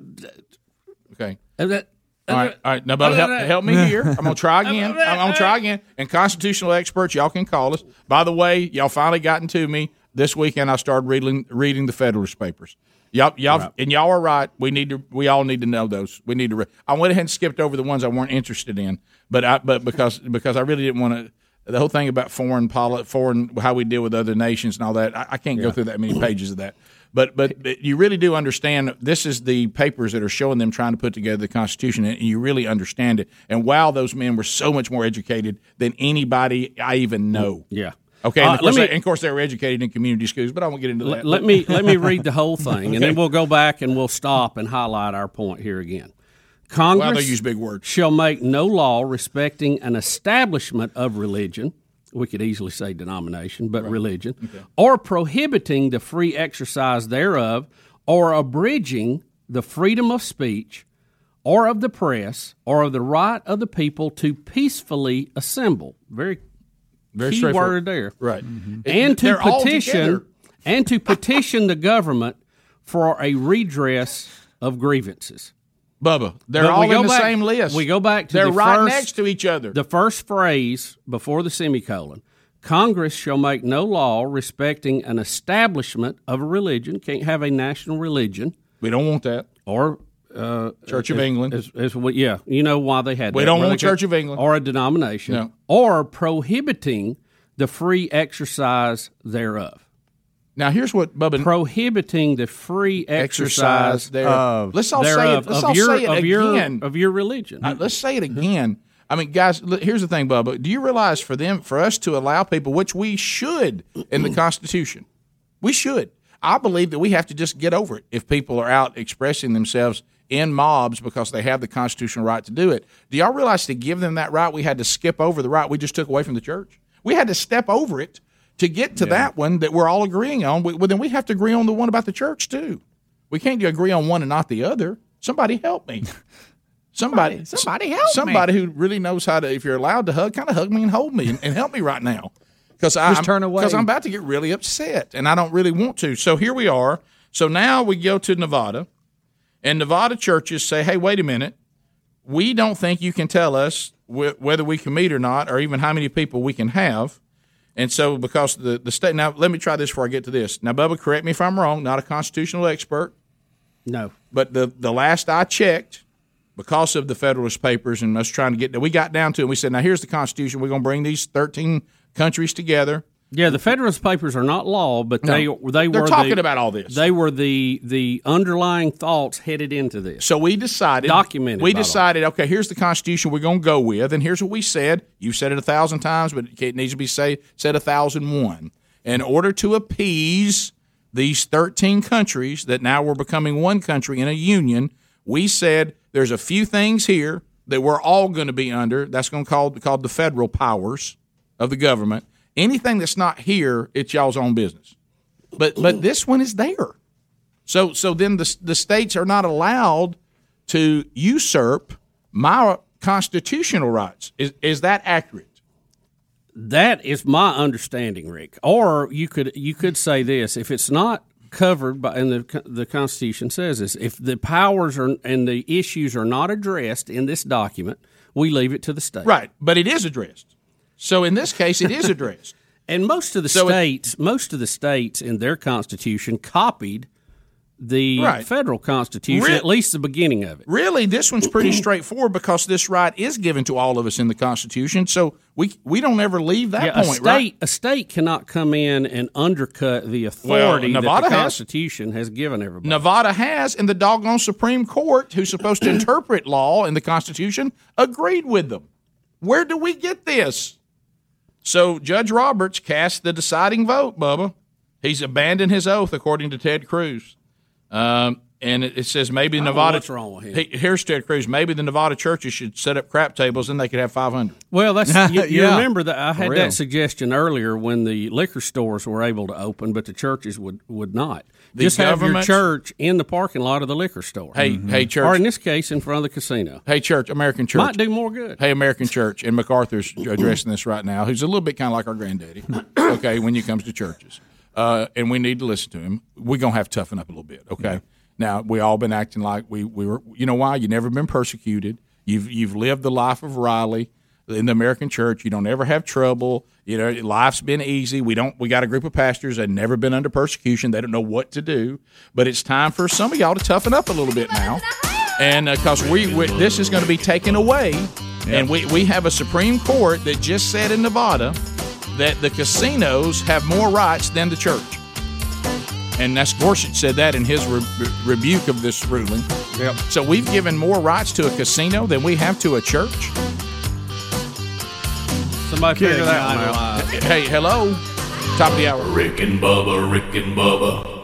Okay. that All right, all right. Now, Bubba, help, help me here. <laughs> I'm gonna try again. I'm, I'm gonna try again. And constitutional experts, y'all can call us. By the way, y'all finally gotten to me this weekend. I started reading reading the Federalist Papers. Y'all, y'all, and y'all are right. We need to. We all need to know those. We need to. Re- I went ahead and skipped over the ones I weren't interested in, but I, but because because I really didn't want to. The whole thing about foreign poli- foreign how we deal with other nations and all that. I, I can't go through that many pages of that. But, but you really do understand. This is the papers that are showing them trying to put together the Constitution, and you really understand it. And wow, those men were so much more educated than anybody I even know. Yeah. Okay. And, Uh, of, course let me- they, and of course, they were educated in community schools, but I won't get into that. let me <laughs> let me read the whole thing, and then we'll go back and we'll stop and highlight our point here again. Congress they use big words. shall make no law respecting an establishment of religion. We could easily say denomination, but religion, or prohibiting the free exercise thereof, or abridging the freedom of speech, or of the press, or of the right of the people to peacefully assemble. Very, Very key straightforward. word there Right. Mm-hmm. and to They're all petition and to petition the government for a redress of grievances. Bubba, they're But all in the back- same list. We go back to They're the right first- next to each other. The first phrase before the semicolon: Congress shall make no law respecting an establishment of a religion. Can't have a national religion. We don't want that. Or uh, Church of as- England. as- as we- yeah, you know why they had. We that, don't want Church of England. or a denomination, No. or prohibiting the free exercise thereof. Now, here's what Bubba prohibiting the free exercise, exercise thereof. Let's all say it. Let's of all your, say it of again. Your, of your religion. Uh, let's say it again. I mean, guys, here's the thing, Bubba. Do you realize for them, for us to allow people, which we should in the Constitution, we should. I believe that we have to just get over it if people are out expressing themselves in mobs because they have the constitutional right to do it. Do y'all realize to give them that right, we had to skip over the right we just took away from the church? We had to step over it to get to that one that we're all agreeing on. We- Well, then we have to agree on the one about the church too. We can't agree on one and not the other. Somebody help me. <laughs> Somebody, somebody help me. somebody who really knows how to. If you're allowed to hug, kind of hug me and hold me and, and help me right now, because I Just turn away. because I'm about to get really upset and I don't really want to. So here we are. So now we go to Nevada, and Nevada churches say, "Hey, wait a minute, we don't think you can tell us wh- whether we can meet or not, or even how many people we can have." And so, because the the state now, let me try this before I get to this. Now, Bubba, correct me if I'm wrong. Not a constitutional expert. No. But the the last I checked, because of the Federalist Papers and us trying to get, we got down to it. and We said, now here's the Constitution. We're going to bring these 13 countries together. Yeah, the Federalist Papers are not law, but No. they they They're were talking the- about all this. They were the the underlying thoughts headed into this. So we decided, Documented We by law. decided, okay, here's the Constitution we're going to go with, and here's what we said. You've said it a thousand times, but it needs to be say, said a thousand one. In order to appease these 13 countries that now we're becoming one country in a union, we said there's a few things here that we're all going to be under. That's going to call called the federal powers of the government. Anything that's not here, it's y'all's own business. But but this one is there. So so then the the states are not allowed to usurp my constitutional rights. Is is that accurate? That is my understanding, Rick. Or you could you could say this: if it's not covered by, and the the Constitution says this: if the powers are and the issues are not addressed in this document, we leave it to the state. Right, but it is addressed. So in this case, it is addressed. <laughs> And most of the So it- states, most of the states in their constitution copied the Right. federal constitution, Re- at least the beginning of it. Really, this one's pretty straightforward because this right is given to all of us in the Constitution. So we we don't ever leave that Yeah, a point, state right? a state cannot come in and undercut the authority Nevada that the has. Constitution has given everybody. Nevada has, and the doggone Supreme Court, who's supposed to <clears throat> interpret law and the Constitution, agreed with them. Where do we get this? So Judge Roberts cast the deciding vote, Bubba. He's abandoned his oath, according to Ted Cruz. Um, and it, it says maybe I don't know Nevada. what's wrong with him. He- here's Ted Cruz. Maybe the Nevada churches should set up crap tables, and they could have 500. Well, that's <laughs> you, you Yeah. remember that I had that suggestion earlier when the liquor stores were able to open, but the churches would would not. The Just have your church in the parking lot of the liquor store. Hey, hey, church. or in this case, in front of the casino. Hey, church, American church. Might do more good. Hey, American Church, and MacArthur's addressing this right now, who's a little bit kind of like our granddaddy, <coughs> okay, when it comes to churches. Uh, and we need to listen to him. We're going to have to toughen up a little bit, okay? Now, we all been acting like we, we were, you know why? you never been persecuted. You've, you've lived the life of Riley in the American church. You don't ever have trouble. You know, life's been easy. We don't, we got a group of pastors that never been under persecution. They don't know what to do. But it's time for some of y'all to toughen up a little bit now and uh, because we, we this is going to be taken away, and we, we have a Supreme Court that just said in Nevada that the casinos have more rights than the church. And that's Gorsuch said that in his re- rebuke of this ruling. Yep. So we've given more rights to a casino than we have to a church. Somebody Good figure that one out. Hey, hello, top of the hour. Rick and Bubba, Rick and Bubba.